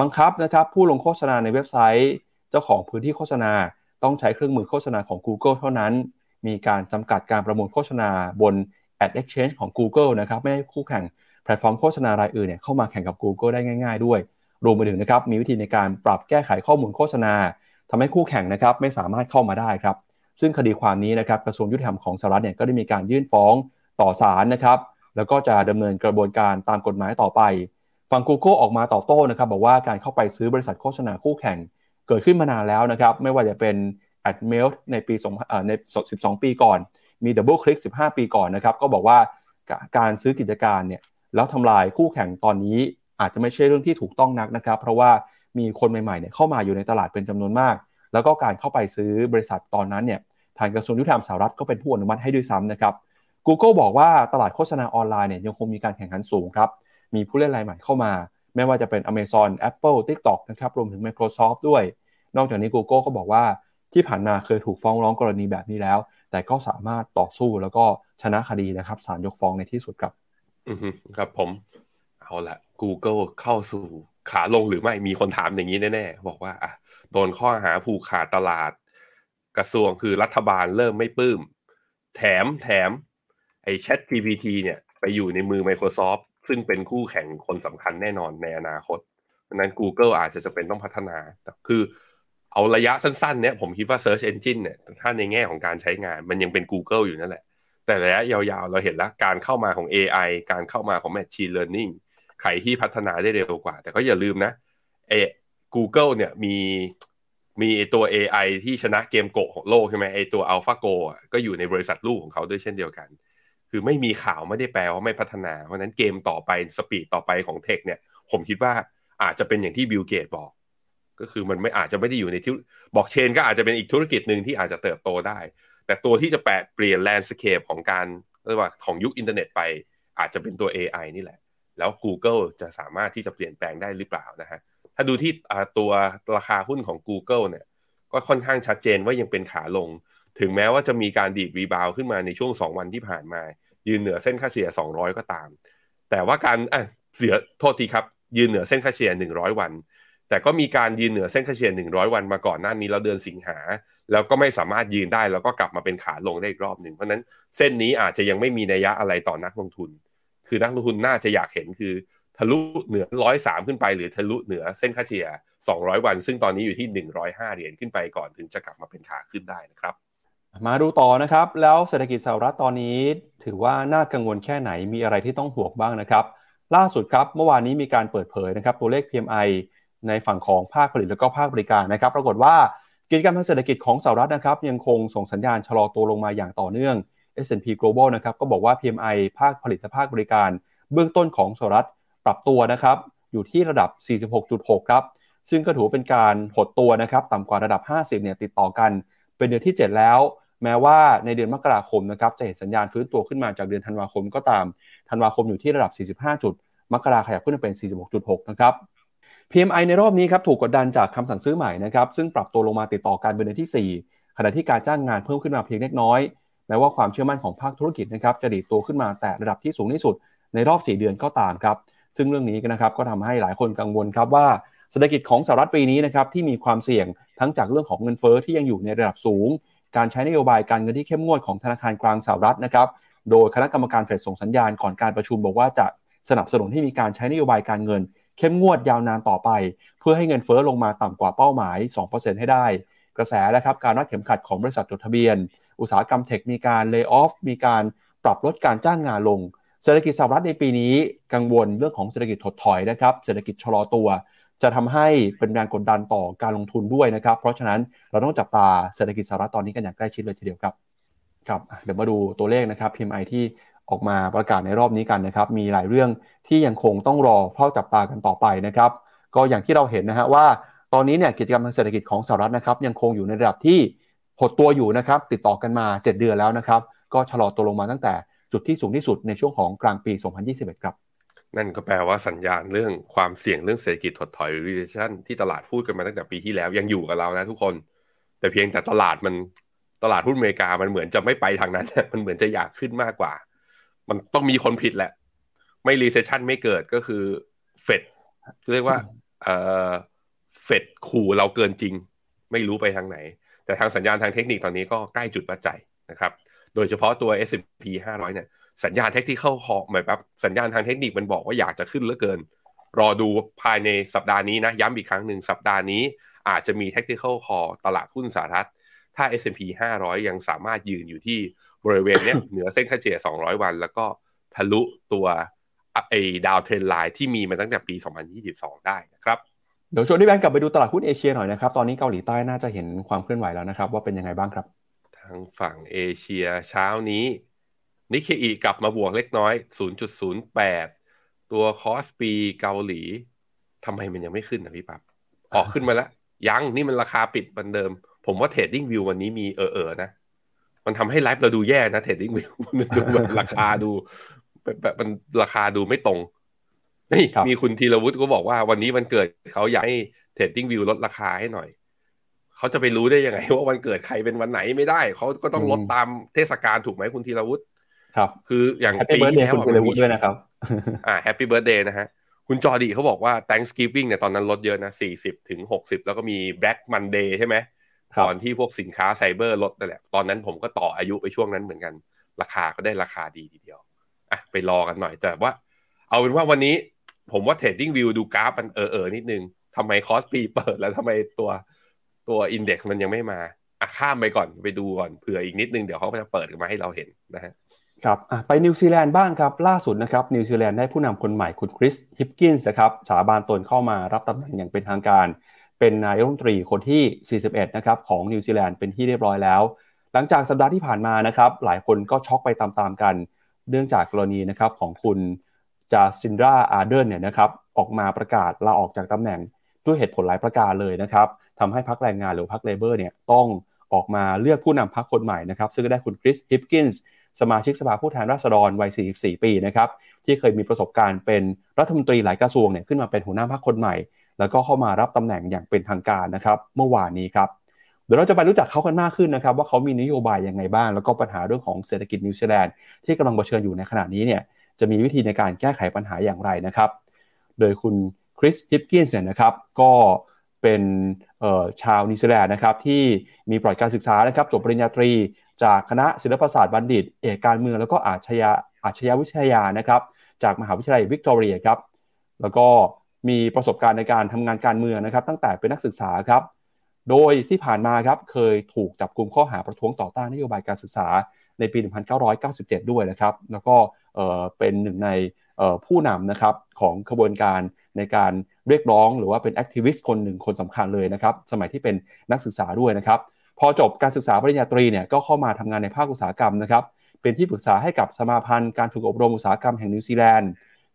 บังคับนะครับผู้ลงโฆษณาในเว็บไซต์ เจ้าของพื้นที่โฆษณา ต้องใช้เครื่องมือโฆษณาของ Google เท่านั้น มีการจำกัดการประมูลโฆษณาบน Ad Exchange ของ Google นะครับไม่ให้คู่แข่งแพลตฟอร์มโฆษณารายอื่นเนี่ยเข้ามาแข่งกับ Google ได้ง่าย ๆ ด้วยรวมไปถึงนะครับมีวิธีในการปรับแก้ไขข้อมูลโฆษณาทำให้คู่แข่งนะครับไม่สามารถเข้ามาได้ครับซึ่งคดีความนี้นะครับกระทรวงยุติธรรมของสหรัฐเนี่ยก็ได้มีการยื่นฟ้องต่อศาลนะครับ แล้วก็จะดำเนินกระบวนการตามกฎหมายต่อไป ฝั่ง Google ออกมาตอบโต้นะครับบอกว่าการเข้าไปซื้อบริษัทโฆษณาคู่แข่ง เกิดขึ้นมานานแล้วนะครับไม่ว่าจะเป็น a d m e l ในปีใน 12 ปีก่อน มี Double Click 15 ปีก่อนนะครับก็บอกว่าการซื้อกิจการเนี่ยแล้วทำลายคู่แข่งตอนนี้อาจจะไม่ใช่เรื่องที่ถูกต้องนักนะครับ เพราะว่ามีคนใหม่ๆเนี่ยเข้ามาอยู่ในตลาดเป็นจำนวนมาก แล้วก็การเข้าไปซื้อบริษัทตอนนั้นเนี่ยทางกระทรวงยุติธรรมสหรัฐก็เป็นผู้อนุมัติให้ด้วยซ้ำนะครับ Google บอกว่าตลาดโฆษณาออนไลน์เนี่ยยังคงมีการแข่งขันสูงครับ มีผู้เล่นรายใหม่เข้ามา ไม่ว่าจะเป็น Amazon Apple TikTok นะครับรวมถึง Microsoft ด้วย นอกจากนี้ Google ก็บอกว่าที่ผ่านมาเคยถูกฟ้องร้องกรณีแบบนี้แล้ว แต่ก็สามารถต่อสู้แล้วก็ชนะคดีนะครับศาลยกฟ้องในที่สุดครับ อือครับผม เอาละ Google เข้าสู่ขาลงหรือไม่มีคนถามอย่างนี้แน่ๆบอกว่าอะโดนข้อหาผูกขาดตลาด กระทรวงคือรัฐบาลเริ่มไม่ปลื้มแถมแถม อ้ Chat GPT เนี่ยไปอยู่ในมือ Microsoft ซึ่งเป็นคู่แข่งคนสำคัญแน่นอนในอนาคตเพราะนั้น Google อาจจะจะเป็นต้องพัฒนา แต่คือเอาระยะสั้นๆเนี่ยผมคิดว่า Search Engine เนี่ยถ้าในแง่ของการใช้งาน มันยังเป็น Google อยู่นั่นแหละ แต่ระยะยาวๆ เราเห็นแล้วการเข้ามาของ AI การเข้ามาของ Machine Learning ใครที่พัฒนาได้เร็วกว่า แต่ก็อย่าลืมนะเอ Google เนี่ยมีมีตัว AI ที่ชนะเกมโกะของโลกใช่ไหมไอตัว AlphaGo อะก็อยู่ในบริษัทลูกของเขาด้วยเช่นเดียวกัน คือไม่มีข่าวไม่ได้แปลว่าไม่พัฒนา เพราะนั้นเกมต่อไป speed ต่อไปของ tech เนี่ย ผมคิดว่าอาจจะเป็นอย่างที่บิลเกตส์บอก ก็คือมันไม่อาจจะไม่ได้อยู่ในที่บอกเชนก็อาจจะเป็นอีกธุรกิจหนึ่งที่อาจจะเติบโตได้ แต่ตัวที่จะแปรเปลี่ยน landscape ของการเรียกว่าของยุคอินเทอร์เน็ตไป อาจจะเป็นตัว AI นี่แหละ แล้ว Google จะสามารถที่จะเปลี่ยนแปลงได้หรือเปล่านะฮะถ้าดูที่ตัวราคาหุ้นของ Google เนี่ยก็ค่อนข้างชัดเจนว่ายังเป็นขาลง ถึงแม้ว่าจะมีการดีด rebound ขึ้นมาในช่วง 2 วันที่ผ่านมา ยืนเหนือเส้นค่าเฉลี่ย 200 ก็ตาม แต่ว่าการอะเสียโทษทีครับ ยืนเหนือเส้นค่าเฉลี่ย 100 วัน แต่ก็มีการยืนเหนือเส้นค่าเฉลี่ย 100 วันมาก่อนหน้านี้แล้วเดือนสิงหา แล้วก็ไม่สามารถยืนได้แล้วก็กลับมาเป็นขาลงได้อีกรอบหนึ่งเพราะนั้นเส้นนี้อาจจะยังไม่มีนัยยะอะไรต่อนักลงทุน คือนักลงทุนน่าจะอยากเห็นคือทะลุเหนือร้อยสามขึ้นไป หรือทะลุเหนือเส้นค่าเฉลี่ย 200 วัน ซึ่งตอนนี้อยู่ที่ 105 เหรียญขึ้นไปก่อนถึงจะกลับมาเป็นขาขึ้นได้นะครับ มาดูต่อนะครับ แล้วเศรษฐกิจสหรัฐตอนนี้ ถือว่าน่ากังวลแค่ไหนมีอะไรที่ต้องห่วงบ้างนะครับ ล่าสุดครับเมื่อวานนี้มีการเปิดเผยนะครับ ตัวเลข PMI ในฝั่งของภาคผลิตและก็ภาคบริการนะครับ ปรากฏว่ากิจกรรมทางเศรษฐกิจของสหรัฐนะครับ ยังคงส่งสัญญาณชะลอตัวลงมาอย่างต่อเนื่อง S&P Global นะครับก็บอกว่า PMI ภาคผลิตและภาคบริการ เบื้องต้นของสหรัฐปรับตัวนะครับอยู่ที่ระดับ 46.6 ครับ ซึ่งก็ถือเป็นการหดตัวนะครับต่ำกว่าระดับ 50 เนี่ยติดต่อกัน เป็นเดือนที่ 7 แล้ว แม้ว่าในเดือนมกราคมนะครับจะเห็นสัญญาณฟื้นตัวขึ้นมาจากเดือนธันวาคมก็ตาม ธันวาคมอยู่ที่ระดับ 45 จุด มกราขยับขึ้นมาเป็น 46.6 นะครับ PMI ในรอบนี้ครับถูกกดดันจากคำสั่งซื้อใหม่นะครับซึ่งปรับตัวลงมาติดต่อกันเป็นเดือนที่ 4 ขณะที่การจ้างงานเพิ่มขึ้นมาเพียงเล็กน้อยแม้ว่าความเชื่อมั่นของภาคธุรกิจนะครับจะดีดตัวขึ้นมาแต่ระดับที่สูงที่สุด ในรอบ 4 เดือนก็ตามครับซึ่งเรื่องนี้นะครับก็ทำให้หลายคนกังวลครับว่าเศรษฐกิจของสหรัฐปีนี้นะครับที่มีความเสี่ยงทั้งจากเรื่องของเงินเฟอ้อที่ยังอยู่ในระดับสูง การใช้นโยบายการเงินที่เข้มงวดของธนาคารกลางสหรัฐนะครับโดยคณะกรรมการเฟดส่งสัญญาณก่อนการประชุมบอกว่าจะสนับสนุนให้มีการใช้นโยบายการเงิน เข้มงวดยาวนานต่อไป เพื่อให้เงินเฟอ้อลงมาต่ำกว่าเป้าหมาย 2%ให้ได้ กระแสนะครับการรัดเข็มขัดของบริษัทจดทะเบียน อุตสาหกรรมเทคมีการเลิกออฟมีการปรับลดการจ้างงานลง เศรษฐกิจสหรัฐในปีนี้กังวลเรื่องของเศรษฐกิจถดถอยนะครับเศรษฐกิจชะลอตัว จะทำให้เป็นแรงกดดันต่อการลงทุนด้วยนะครับ เพราะฉะนั้นเราต้องจับตาเศรษฐกิจสหรัฐตอนนี้กันอย่างใกล้ชิดเลยทีเดียวครับครับเดี๋ยวมาดูตัวเลขนะครับ PMI ที่ออกมาประกาศในรอบนี้กันนะครับ มีหลายเรื่องที่ยังคงต้องรอเฝ้าจับตากันต่อไปนะครับ ก็อย่างที่เราเห็นนะฮะว่า ตอนนี้เนี่ยกิจกรรมทางเศรษฐกิจของสหรัฐนะครับ ยังคงอยู่ในระดับที่หดตัวอยู่นะครับ ติดต่อกันมา 7 เดือนแล้วนะครับ ก็ชะลอตัวลงมาตั้งแต่จุดที่สูงที่สุดในช่วงของกลางปี 2021 ครับ นั่นก็แปลว่าสัญญาณเรื่องความเสี่ยงเรื่องเศรษฐกิจถดถอยหรือ recession ที่ตลาดพูดกันมาตั้งแต่ปีที่แล้วยังอยู่กับเรานะทุกคน แต่เพียงแต่ตลาดมันตลาดหุ้นอเมริกามันเหมือนจะไม่ไปทางนั้น มันเหมือนจะอยากขึ้นมากกว่า มันต้องมีคนผิดแหละ ไม่ recession ไม่เกิดก็คือเฟดเรียกว่าเออเฟดขู่เราเกินจริง ไม่รู้ไปทางไหน แต่ทางสัญญาณทางเทคนิคตอนนี้ก็ใกล้จุดวัดใจนะครับ โดยเฉพาะตัว S&P 500 เนี่ย สัญญาณเทคนิคเข้าคอหมายแบบสัญญาณทางเทคนิคมันบอกว่าอยากจะขึ้นเหลือเกิน รอดูภายในสัปดาห์นี้นะ ย้ำอีกครั้งหนึ่งสัปดาห์นี้อาจจะมี technical call ตลาดหุ้นสหรัฐ ถ้า S&P 500 ยังสามารถยืนอยู่ที่บริเวณเนี้ยเหนือเส้นค่าเฉลี่ย 200 วัน แล้วก็ทะลุตัวไอ้ดาวเทรนไลน์ที่มีมาตั้งแต่ปี 2022 ได้นะครับเดี๋ยวชวนพี่แบงค์กลับไปดูตลาดหุ้นเอเชียหน่อยนะครับ ตอนนี้เกาหลีใต้น่าจะเห็นความเคลื่อนไหวแล้วนะครับ ว่าเป็นยังไงบ้างครับ ทางฝั่งเอเชียเช้านี้ นิกเคอิกลับมาบวกเล็กน้อย 0.08 ตัวคอสปีเกาหลีทำไมมันยังไม่ขึ้นนะพี่ปั๊บออกขึ้นมาแล้ว ยังนี่มันราคาปิดเหมือนเดิม ผมว่า TradingView วันนี้มี error นะ มันทำให้ไลฟ์เราดูแย่นะ TradingView มันดูแบบราคาดูแบบมันราคาดูไม่ตรงนี่ครับมีคุณธีรวุฒิก็บอกว่าวันนี้วันเกิดเขาอยากให้ TradingView ลดราคาให้หน่อย เขาจะไปรู้ได้ยังไงว่าวันเกิดใครเป็นวันไหนไม่ได้ เขาก็ต้องลดตามเทศกาลถูกไหมคุณธีรวุฒิ ครับคืออย่าง happy birthday คุณธีรวุฒิด้วยนะครับอ่า happy birthday นะฮะคุณจอร์ดีเขาบอกว่า Thanksgiving เนี่ยตอนนั้นลดเยอะนะ40ถึง60 แล้วก็มี Black Monday ใช่ไหมครับตอนที่พวกสินค้าไซเบอร์ลดนั่นแหละตอนนั้นผมก็ต่ออายุไปช่วงนั้นเหมือนกัน ราคาก็ได้ราคาดีทีเดียวอะไปรอกันหน่อยแต่ว่า เอาเป็นว่าวันนี้ผมว่า Trading View ดูกราฟมันเออเออนิดนึงทำไมคอสปีเปิดแล้วทำไมตัวตัว index มันยังไม่มาอะข้ามไปก่อนไปดูก่อนเผื่ออีกนิดนึงเดี๋ยวเขาก็จะเปิดมาให้เราเห็นนะฮะ ครับไปนิวซีแลนด์บ้างครับ ล่าสุดนะครับนิวซีแลนด์ได้ผู้นำคนใหม่คุณคริสฮิปกินส์นะครับสาบานตนเข้ามารับตำแหน่งอย่างเป็นทางการ เป็นนายกรัฐมนตรีคนที่ 41 นะครับของนิวซีแลนด์เป็นที่เรียบร้อยแล้ว หลังจากสัปดาห์ที่ผ่านมานะครับหลายคนก็ช็อกไปตามๆกัน เนื่องจากกรณีนะครับของคุณจาซินดราอาร์เดนเนี่ยนะครับออกมาประกาศลาออกจากตำแหน่งด้วยเหตุผลหลายประการเลยนะครับทำให้พรรคแรงงานหรือพรรคเลเบอร์เนี่ยต้องออกมาเลือกผู้นำพรรคคนใหม่นะครับซึ่งก็ได้คุณคริสฮิปกินส์ สมาชิกสภาผู้แทนราษฎรวัย 44 ปีนะครับที่เคยมีประสบการณ์เป็นรัฐมนตรีหลายกระทรวงเนี่ยขึ้นมาเป็นหัวหน้าพรรคคนใหม่ แล้วก็เข้ามารับตำแหน่งอย่างเป็นทางการนะครับเมื่อวานนี้ครับเดี๋ยวเราจะไปรู้จักเขากันมากขึ้นนะครับว่าเขามีนโยบายยังไงบ้าง แล้วก็ปัญหาเรื่องของเศรษฐกิจนิวซีแลนด์ที่กำลังเผชิญอยู่ในขณะนี้เนี่ยจะมีวิธีในการแก้ไขปัญหาอย่างไรนะครับ โดยคุณคริสฮิปกินส์เนี่ยนะครับก็เป็นชาวนิวซีแลนด์นะครับที่มีประวัติการศึกษานะครับจบปริญญาตรี จากคณะศิลปศาสตร์บัณฑิต เอกการเมืองแล้วก็อาชญาอาชญาวิทยานะครับจากมหาวิทยาลัยวิกตอเรียครับแล้วก็มีประสบการณ์ในการทำงานการเมืองนะครับ ตั้งแต่เป็นนักศึกษาครับ โดยที่ผ่านมาครับเคยถูกจับกลุ่มข้อหาประท้วงต่อต้านนโยบายการศึกษาในปี 1997 ด้วยนะครับ แล้วก็เป็นหนึ่งในผู้นำนะครับของขบวนการในการเรียกร้อง หรือว่าเป็น activist คนหนึ่งคนสำคัญเลยนะครับ สมัยที่เป็นนักศึกษาด้วยนะครับ พอจบการศึกษาปริญญาตรีเนี่ยก็เข้ามาทำงานในภาคอุตสาหกรรมนะครับเป็นที่ปรึกษาให้กับสมาพันธ์การฝึกอบรมอุตสาหกรรมแห่งนิวซีแลนด์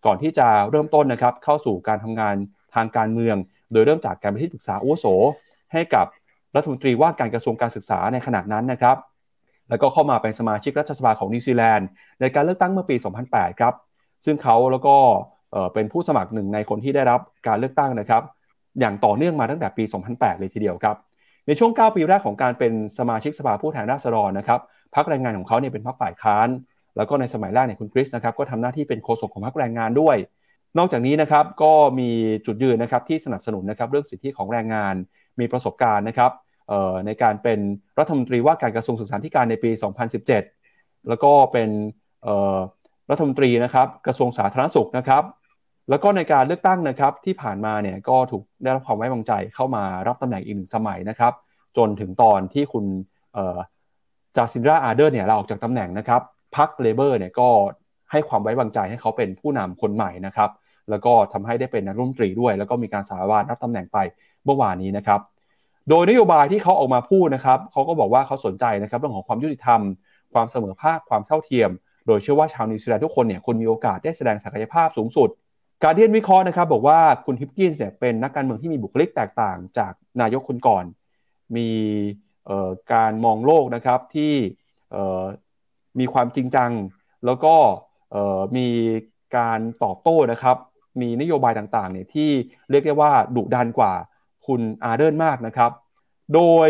ก่อนที่จะเริ่มต้นนะครับเข้าสู่การทำงานทางการเมือง โดยเริ่มจากการเป็นที่ปรึกษาอุโส ให้กับรัฐมนตรีว่าการกระทรวงการศึกษาในขณะนั้นนะครับ แล้วก็เข้ามาเป็นสมาชิกรัฐสภาของนิวซีแลนด์ในการเลือกตั้งเมื่อปี 2008 ครับ ซึ่งเขาแล้วก็เป็นผู้สมัครหนึ่งในคนที่ได้รับการเลือกตั้งนะครับ อย่างต่อเนื่องมาตั้งแต่ปี 2008 เลยทีเดียวครับ ในช่วง 9 ปีแรกของการเป็นสมาชิกสภาผู้แทนราษฎรนะครับพรรคแรงงานของเขาเนี่ยเป็นพรรคฝ่ายค้าน แล้วก็ในสมัยแรกเนี่ยคุณคริสนะครับก็ทำหน้าที่เป็นโฆษกของพรรคแรงงานด้วย นอกจากนี้นะครับก็มีจุดยืนนะครับที่สนับสนุนนะครับเรื่องสิทธิของแรงงาน มีประสบการณ์นะครับในการเป็นรัฐมนตรีว่าการกระทรวงศึกษาธิการในปี 2017 แล้วก็เป็นรัฐมนตรีนะครับกระทรวงสาธารณสุขนะครับ แล้วก็ในการเลือกตั้งนะครับที่ผ่านมาเนี่ยก็ถูกได้รับความไว้วางใจเข้ามารับตำแหน่งอีกหนึ่งสมัยนะครับ จนถึงตอนที่คุณจาซินดาอาร์เดิร์นเนี่ยลาออกจากตำแหน่งนะครับพรรคเลเบอร์เนี่ยก็ให้ความไว้วางใจให้เขาเป็นผู้นำคนใหม่นะครับ แล้วก็ทำให้ได้เป็นนายรัฐมนตรีด้วย แล้วก็มีการสาบานรับตำแหน่งไปเมื่อวานนี้นะครับ โดยนโยบายที่เขาออกมาพูดนะครับเขาก็บอกว่าเขาสนใจนะครับเรื่องของความยุติธรรม ความเสมอภาคความเท่าเทียม โดยเชื่อว่าชาวนิวซีแลนด์ทุกคนเนี่ยควรมีโอกาสได้แสดงศักยภาพสูงสุด การ์เดียนวิเคราะห์นะครับบอกว่าคุณฮิปกินส์เนี่ยเป็นนักการเมืองที่มีบุคลิกแตกต่างจากนายกคนก่อน มีการมองโลกนะครับที่มีความจริงจัง แล้วก็มีการตอบโต้นะครับ มีนโยบายต่างๆเนี่ยที่เรียกได้ว่าดุดันกว่าคุณอาร์เดินมากนะครับ โดย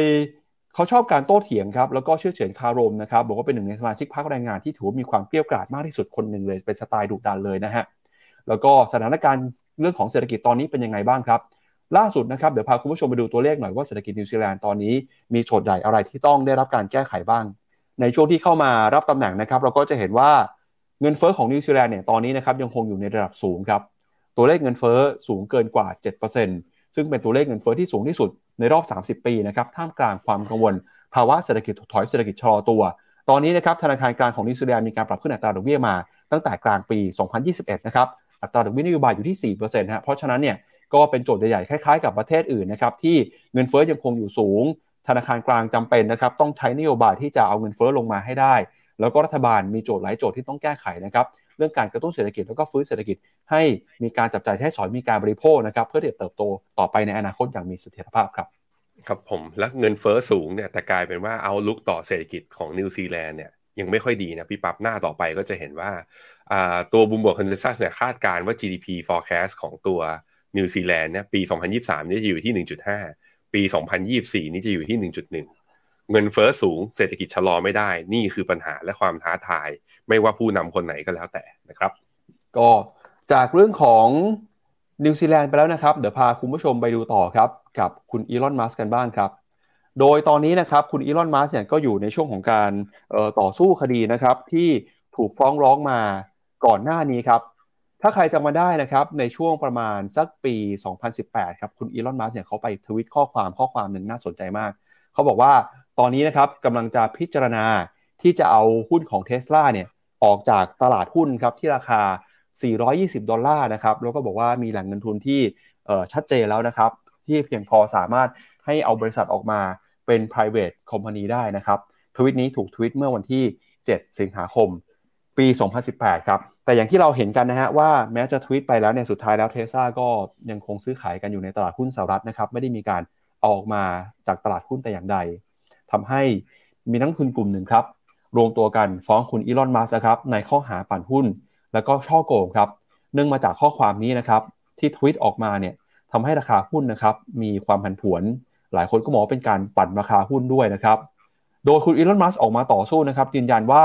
เขาชอบการโต้เถียงครับ แล้วก็เชื่อเฉือนคารมนะครับ บอกว่าเป็นหนึ่งในสมาชิกพรรคแรงงานที่ถือว่ามีความเกรี้ยวกราดมากที่สุดคนหนึ่งเลย เป็นสไตล์ดุดันเลยนะฮะ แล้วก็สถานการณ์เรื่องของเศรษฐกิจตอนนี้เป็นยังไงบ้างครับ ล่าสุดนะครับเดี๋ยวพาคุณผู้ชมไปดูตัวเลขหน่อยว่าเศรษฐกิจนิวซีแลนด์ตอนนี้มีโจทย์ใหญ่อะไรที่ต้องได้รับการแก้ไขบ้าง ในช่วงที่เข้ามารับตำแหน่งนะครับ เราก็จะเห็นว่าเงินเฟ้อของนิวซีแลนด์เนี่ยตอนนี้นะครับยังคงอยู่ในระดับสูงครับตัวเลขเงินเฟ้อสูงเกินกว่า 7%ซึ่งเป็นตัวเลขเงินเฟ้อที่สูงที่สุดในรอบ 30 ปีนะครับท่ามกลางความกังวล ภาวะเศรษฐกิจถดถอยเศรษฐกิจชะลอตัว ตอนนี้นะครับธนาคารกลางของนิวซีแลนด์มีการปรับขึ้นอัตราดอกเบี้ยมาตั้งแต่กลางปี 2021 นะครับ อัตราดอกเบี้ยนโยบายอยู่ที่4%ฮะเพราะฉะนั้นเนี่ยก็เป็นโจทย์ใหญ่ๆคล้ายๆกับประเทศอื่นนะครับที่เงินเฟ้อยังคงอยู่สูง ธนาคารกลางจำเป็นนะครับต้องใช้นโยบายที่จะเอาเงินเฟ้อลงมาให้ได้ แล้วก็รัฐบาลมีโจทย์หลายโจทย์ที่ต้องแก้ไขนะครับเรื่องการกระตุ้นเศรษฐกิจแล้วก็ฟื้นเศรษฐกิจ ให้มีการจับจ่ายใช้สอยมีการบริโภคนะครับเพื่อที่จะเติบโตต่อไปในอนาคตอย่างมีเสถียรภาพครับครับผมและเงินเฟ้อสูงเนี่ยแต่กลายเป็นว่า outlook ต่อเศรษฐกิจของนิวซีแลนด์เนี่ยยังไม่ค่อยดีนะพี่ปั๊บหน้าต่อไปก็จะเห็นว่า ตัว Bloomberg consensus เนี่ยคาดการณ์ว่า GDP forecast ของตัวนิวซีแลนด์เนี่ยปี 2023 นี่จะอยู่ที่ 1.5 ปี 2024 นี่จะอยู่ที่ 1.1 เงินเฟ้อสูงเศรษฐกิจชะลอไม่ได้ นี่คือปัญหาและความท้าทาย ไม่ว่าผู้นำคนไหนก็แล้วแต่นะครับ ก็จากเรื่องของนิวซีแลนด์ไปแล้วนะครับ เดี๋ยวพาคุณผู้ชมไปดูต่อครับ กับคุณอีลอนมัสก์กันบ้างครับ โดยตอนนี้นะครับคุณอีลอนมัสก์เนี่ยก็อยู่ในช่วงของการต่อสู้คดีนะครับที่ถูกฟ้องร้องมา ก่อนหน้านี้ครับ ถ้าใครจำมาได้นะครับในช่วงประมาณสักปี 2018 ครับ คุณอีลอน มัสเนี่ยเขาไปทวิตข้อความข้อความหนึ่งน่าสนใจมาก เขาบอกว่าตอนนี้นะครับกำลังจะพิจารณาที่จะเอาหุ้นของเท s l a เนี่ยออกจากตลาดหุ้นครับที่ราคา 420 ดอลลาร์นะครับแล้วก็บอกว่ามีแหล่งเงินทุนที่ชัดเจนแล้วนะครับ ที่เพียงพอสามารถให้เอาบริษัทออกมาเป็น private company ได้นะครับ ทวิตนี้ถูกทวิตเมื่อวันที่ 7 สิงหาคม ปี 2018 ครับ แต่อย่างที่เราเห็นกันนะฮะว่าแม้จะทวิตไปแล้วเนี่ยสุดท้ายแล้วเทสซาก็ยังคงซื้อขายกันอยู่ในตลาดหุ้นสหรัฐนะครับ ไม่ได้มีการออกมาจากตลาดหุ้นแต่อย่างใดทำให้มีนักทุนกลุ่มหนึ่งครับ รวมตัวกันฟ้องคุณอีลอน มัสครับในข้อหาปั่นหุ้น แล้วก็ช่อโกงครับ เนื่องมาจากข้อความนี้นะครับ ที่ทวิตออกมาเนี่ยทำให้ราคาหุ้นนะครับมีความผันผวน หลายคนก็มองเป็นการปั่นราคาหุ้นด้วยนะครับ โดยคุณอีลอน มัสออกมาต่อสู้นะครับยืนยันว่า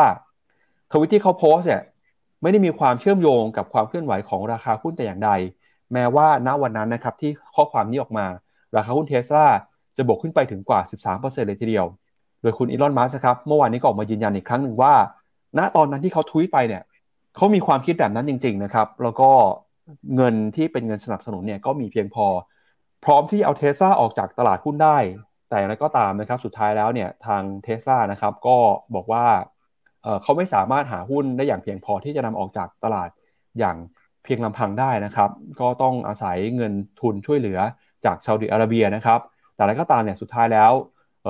ทวิตที่เขาโพสเนี่ยไม่ได้มีความเชื่อมโยงกับความเคลื่อนไหวของราคาหุ้นแต่อย่างใด แม้ว่าณวันนั้นนะครับที่ข้อความนี้ออกมา ราคาหุ้นเทสลาจะบวกขึ้นไปถึงกว่า 13%เลยทีเดียว โดยคุณอีลอน มัสครับ เมื่อวานนี้ก็ออกมายืนยันอีกครั้งหนึ่งว่า ณตอนนั้นที่เขาทวีตไปเนี่ยเขามีความคิดแบบนั้นจริง ๆ นะครับ แล้วก็เงินที่เป็นเงินสนับสนุนเนี่ยก็มีเพียงพอ พร้อมที่เอาเทสลาออกจากตลาดหุ้นได้ แต่อย่างไรก็ตามนะครับ สุดท้ายแล้วเนี่ยทางเทสลานะครับก็บอกว่า เขาไม่สามารถหาหุ้นได้อย่างเพียงพอที่จะนำออกจากตลาดอย่างเพียงลำพังได้นะครับ ก็ต้องอาศัยเงินทุนช่วยเหลือจากซาอุดิอาระเบียนะครับ แต่อะไรก็ตามเนี่ยสุดท้ายแล้ว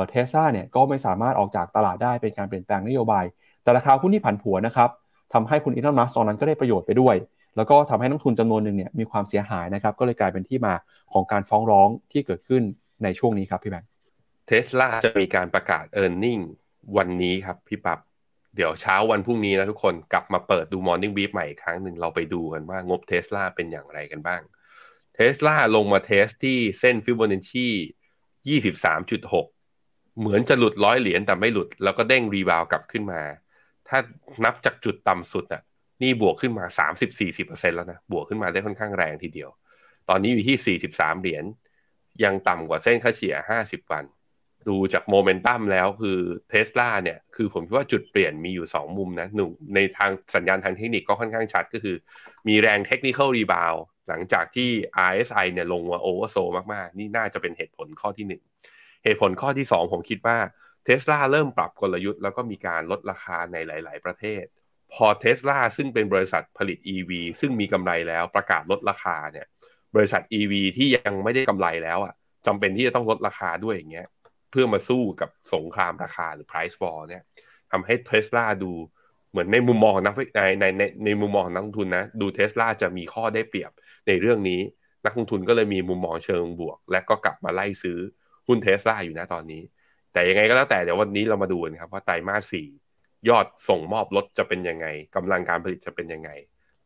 เทสซาเนี่ยก็ไม่สามารถออกจากตลาดได้เป็นการเปลี่ยนแปลงนโยบาย แต่ราคาหุ้นที่ผันผวนนะครับทำให้คุณอีลอนมัสตอนนั้นก็ได้ประโยชน์ไปด้วย แล้วก็ทำให้นักทุนจำนวนหนึ่งเนี่ยมีความเสียหายนะครับ ก็เลยกลายเป็นที่มาของการฟ้องร้องที่เกิดขึ้นในช่วงนี้ครับพี่แบงค์เทสลาจะมีการประกาศ e a r n i n g วันนี้ครับพี่ปับ๊บ เดี๋ยวเช้าวันพรุ่งนี้นะทุกคนกลับมาเปิดดู Morning Brief ใหม่อีกครั้งหนึ่งเราไปดูกันว่างบเทสลาเป็นอย่างไรกันบ้างเทสลาลงมา test ที่เส้นฟิโบนัชชี23.6 เหมือนจะหลุดร้อยเหรียญแต่ไม่หลุด แล้วก็เด้ง rebound กลับขึ้นมา ถ้านับจากจุดต่ำสุดอะนี่บวกขึ้นมา 30-40%แล้วนะบวกขึ้นมาได้ค่อนข้างแรงทีเดียว ตอนนี้อยู่ที่ 43 เหรียญยังต่ำกว่าเส้นค่าเฉลี่ย 50 วัน ดูจากโมเมนตัมแล้วคือเทสลาเนี่ยคือผมคิดว่าจุดเปลี่ยนมีอยู่ 2 มุมนะหนึ่งในทางสัญญาณทางเทคนิคก็ค่อนข้างชัดก็คือ มีแรง technical rebound หลังจากที่ RSI เนี่ยลงมา oversold มากๆ นี่น่าจะเป็นเหตุผลข้อที่ 1 เหตุผลข้อที่ 2 ผมคิดว่าเทสลาเริ่มปรับกลยุทธ์แล้วก็มีการลดราคาในหลาย ๆ ประเทศ พอเทสลาซึ่งเป็นบริษัทผลิต EV ซึ่งมีกำไรแล้วประกาศลดราคาเนี่ยบริษัท EV ที่ยังไม่ได้กำไรแล้วอะจำเป็นที่จะต้องลดราคาด้วยอย่างเงี้ย เพื่อมาสู้กับสงครามราคาหรือ price war เนี่ยทำให้เทสลาดูเหมือนในมุมมองของนักในในในในมุมมองของนักลงทุนนะดูเทสลาจะมีข้อได้เปรียบในเรื่องนี้ นักลงทุนก็เลยมีมุมมองเชิงบวก และก็กลับมาไล่ซื้อหุ้นเทสลาอยู่นะตอนนี้ แต่ยังไงก็แล้วแต่เดี๋ยววันนี้เรามาดูกันครับว่าไตรมาสสี่ยอดส่งมอบรถจะเป็นยังไงกำลังการผลิตจะเป็นยังไง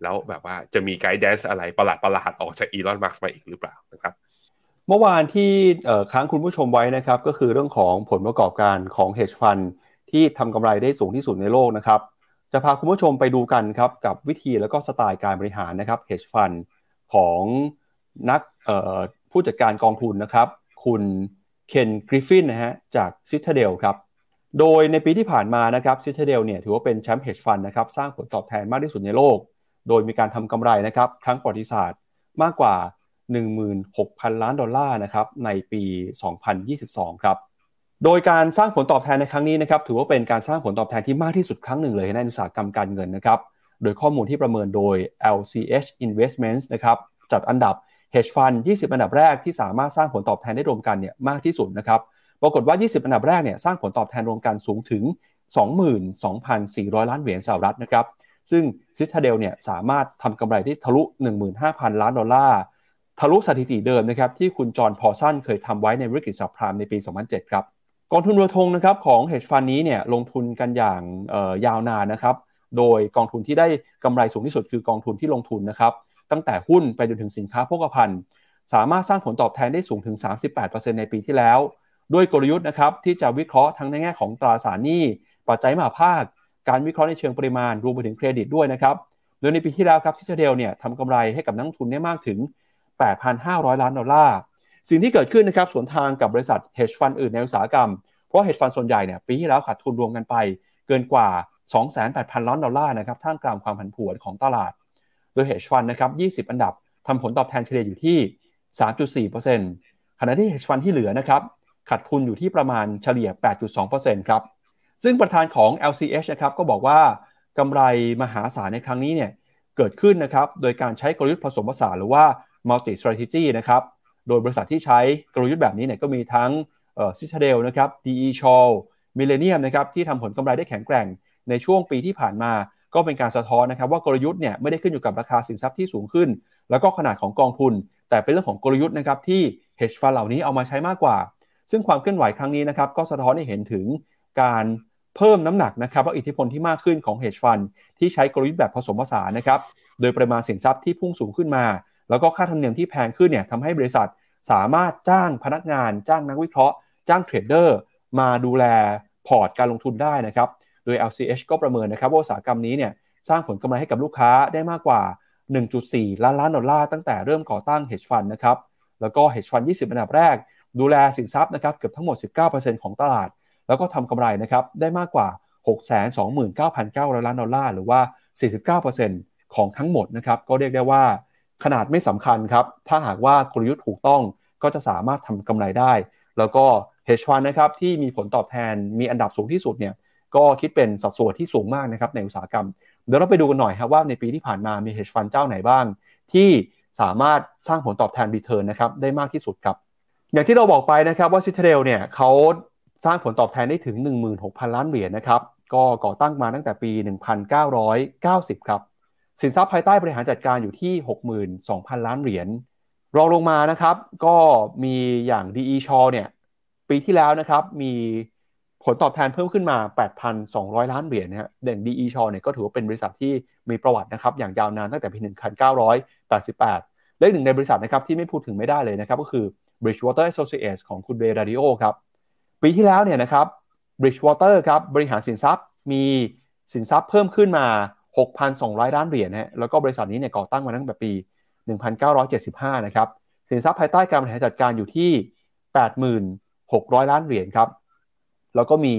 แล้วแบบว่าจะมี guidance อะไรประหลาดประหลาดออกจากอีลอนมัสก์มาอีกหรือเปล่านะครับ เมื่อวานที่ค้างคุณผู้ชมไว้นะครับ ก็คือเรื่องของผลประกอบการของ hedge fund ที่ทำกำไรได้สูงที่สุดในโลกนะครับ จะพาคุณผู้ชมไปดูกันครับ กับวิธีแล้วก็สไตล์การบริหารนะครับ hedge fund ของนักผู้จัดการกองทุนนะครับ คุณเคนกริฟฟินนะฮะจากซิตาเดลครับ โดยในปีที่ผ่านมานะครับซิตาเดลเนี่ยถือว่าเป็นแชมป์เฮดฟันนะครับสร้างผลตอบแทนมากที่สุดในโลก โดยมีการทำกำไรนะครับครั้งประวัติศาสตร์มากกว่า 16,000 ล้านดอลลาร์นะครับในปี 2022 ครับ โดยการสร้างผลตอบแทนในครั้งนี้นะครับถือว่าเป็นการสร้างผลตอบแทนที่มากที่สุดครั้งหนึ่งเลยในอุตสาหกรรมการเงินนะครับ โดยข้อมูลที่ประเมินโดย LCH Investments นะครับจัดอันดับ hedge fund 20 อันดับแรกที่สามารถสร้างผลตอบแทนได้รวมกันเนี่ยมากที่สุดนะครับ ปรากฏว่า 20 อันดับแรกเนี่ยสร้างผลตอบแทนรวมกันสูงถึง 22,400 ล้านเหรียญสหรัฐนะครับ ซึ่งซิทาเดลเนี่ยสามารถทำกำไรได้ทะลุ 15,000 ล้านดอลลาร์ ทะลุสถิติเดิมนะครับที่คุณจอห์นพอสันเคยทำไว้ในวิกฤตซับพรามในปี 2007 ครับกองทุนรัวทงนะครับของ hedge fund นี้เนี่ยลงทุนกันอย่างยาวนานนะครับโดยกองทุนที่ได้กำไรสูงที่สุดคือกองทุนที่ลงทุนนะครับตั้งแต่หุ้นไปจนถึงสินค้าโภคภัณฑ์ สามารถสร้างผลตอบแทนได้สูงถึง 38%ในปีที่แล้ว ด้วยกลยุทธ์นะครับที่จะวิเคราะห์ทั้งในแง่ของตราสารหนี้ปัจจัยมหาภาค การวิเคราะห์ในเชิงปริมาณรวมไปถึงเครดิตด้วยนะครับโดยในปีที่แล้วครับซิชเดลเนี่ยทำกำไรให้กับนักทุนได้มากถึง 8,500 ล้านดอลลาร์สิ่งที่เกิดขึ้นนะครับสวนทางกับบริษัท hedge fund อื่นในอุตสาหกรรม เพราะ hedge fund ส่วนใหญ่เนี่ยปีที่แล้วขาดทุนรวมกันไป เกินกว่า 28,000 ล้านดอลลาร์นะครับท่ามกลางความผันผวนของตลาด โดย hedge fund นะครับ 20 อันดับทำผลตอบแทนเฉลี่ยอยู่ที่ 3.4%ขณะที่ hedge fund ที่เหลือนะครับขาดทุนอยู่ที่ประมาณเฉลี่ย 8.2%ครับซึ่งประธานของ LCH นะครับก็บอกว่ากำไรมหาศาลในครั้งนี้เนี่ยเกิดขึ้นนะครับโดยการใช้กลยุทธ์ผสมผสานหรือว่า multi strategy นะครับ โดยบริษัทที่ใช้กลยุทธ์แบบนี้เนี่ยก็มีทั้งซิทเดลนะครับ DE Shaw Millennium นะครับที่ทำผลกำไรได้แข็งแกร่งในช่วงปีที่ผ่านมา ก็เป็นการสะท้อนนะครับว่ากลยุทธ์เนี่ยไม่ได้ขึ้นอยู่กับราคาสินทรัพย์ที่สูงขึ้น แล้วก็ขนาดของกองทุน แต่เป็นเรื่องของกลยุทธ์นะครับที่ hedge fund เหล่านี้เอามาใช้มากกว่า ซึ่งความเคลื่อนไหวครั้งนี้นะครับก็สะท้อนให้เห็นถึงการเพิ่มน้ำหนักนะครับและอิทธิพลที่มากขึ้นของ hedge fund ที่ใช้กลยุทธ์แบบผสมผสานนะครับโดยปริมาณสินทรัพย์ที่พุ่งสูงขึ้นมา แล้วก็ค่าธรรมเนียมที่แพงขึ้นเนี่ยทำให้บริษัทสามารถจ้างพนักงาน จ้างนักวิเคราะห์ จ้างเทรดเดอร์มาดูแลพอร์ตการลงทุนได้นะครับ โดย LCH ก็ประเมินนะครับว่าอุตสาหกรรมนี้เนี่ยสร้างผลกำไรให้กับลูกค้าได้มากกว่า 1.4 ล้านล้านดอลลาร์ตั้งแต่เริ่มก่อตั้ง hedge fund นะครับ แล้วก็ hedge fund 20 อันดับแรก ดูแลสินทรัพย์นะครับเกือบทั้งหมด 19%ของตลาด แล้วก็ทำกำไรนะครับได้มากกว่า 629,900 ล้านดอลลาร์หรือว่า 49%ของทั้งหมดนะครับก็เรียกได้ว่า ขนาดไม่สำคัญครับ ถ้าหากว่ากลยุทธ์ถูกต้องก็จะสามารถทำกำไรได้ แล้วก็ hedge fund นะครับที่มีผลตอบแทนมีอันดับสูงที่สุดเนี่ยก็คิดเป็นสัดส่วนที่สูงมากนะครับในอุตสาหกรรม เดี๋ยวเราไปดูกันหน่อยครับว่าในปีที่ผ่านมามี hedge fund เจ้าไหนบ้าง ที่สามารถสร้างผลตอบแทน return นะครับได้มากที่สุดครับ อย่างที่เราบอกไปนะครับว่า Citadel เนี่ยเขาสร้างผลตอบแทนได้ถึง 16,000 ล้านเหรียญนะครับก็ก่อตั้งมาตั้งแต่ปี 1990 ครับ สินทรัพย์ภายใต้บริหารจัดการอยู่ที่ 62,000 ล้านเหรียญรองลงมานะครับ ก็มีอย่าง DE Shaw เนี่ยปีที่แล้วนะครับมีผลตอบแทนเพิ่มขึ้นมา 8,200 ล้านเหรียญนะฮะเด่น DE Shaw เนี่ยก็ถือว่าเป็นบริษัทที่มีประวัตินะครับอย่างยาวนานตั้งแต่ปี 1988 และหนึ่งในบริษัทนะครับที่ไม่พูดถึงไม่ได้เลยนะครับก็คือ Bridgewater Associates ของคุณเบราดิโอครับปีที่แล้วเนี่ยนะครับ Bridgewater ครับบริหารสินทรัพย์มีสินทรัพย์เพิ่มขึ้นมา 6,200 ล้านเหรียญนะแล้วก็บริษัทนี้เนี่ยก่อตั้งมาตั้งแต่ปี 1975 นะครับสินทรัพย์ภายใต้การบริหารจัดการอยู่ที่ 86,000 ล้านเหรียญครับแล้วก็มี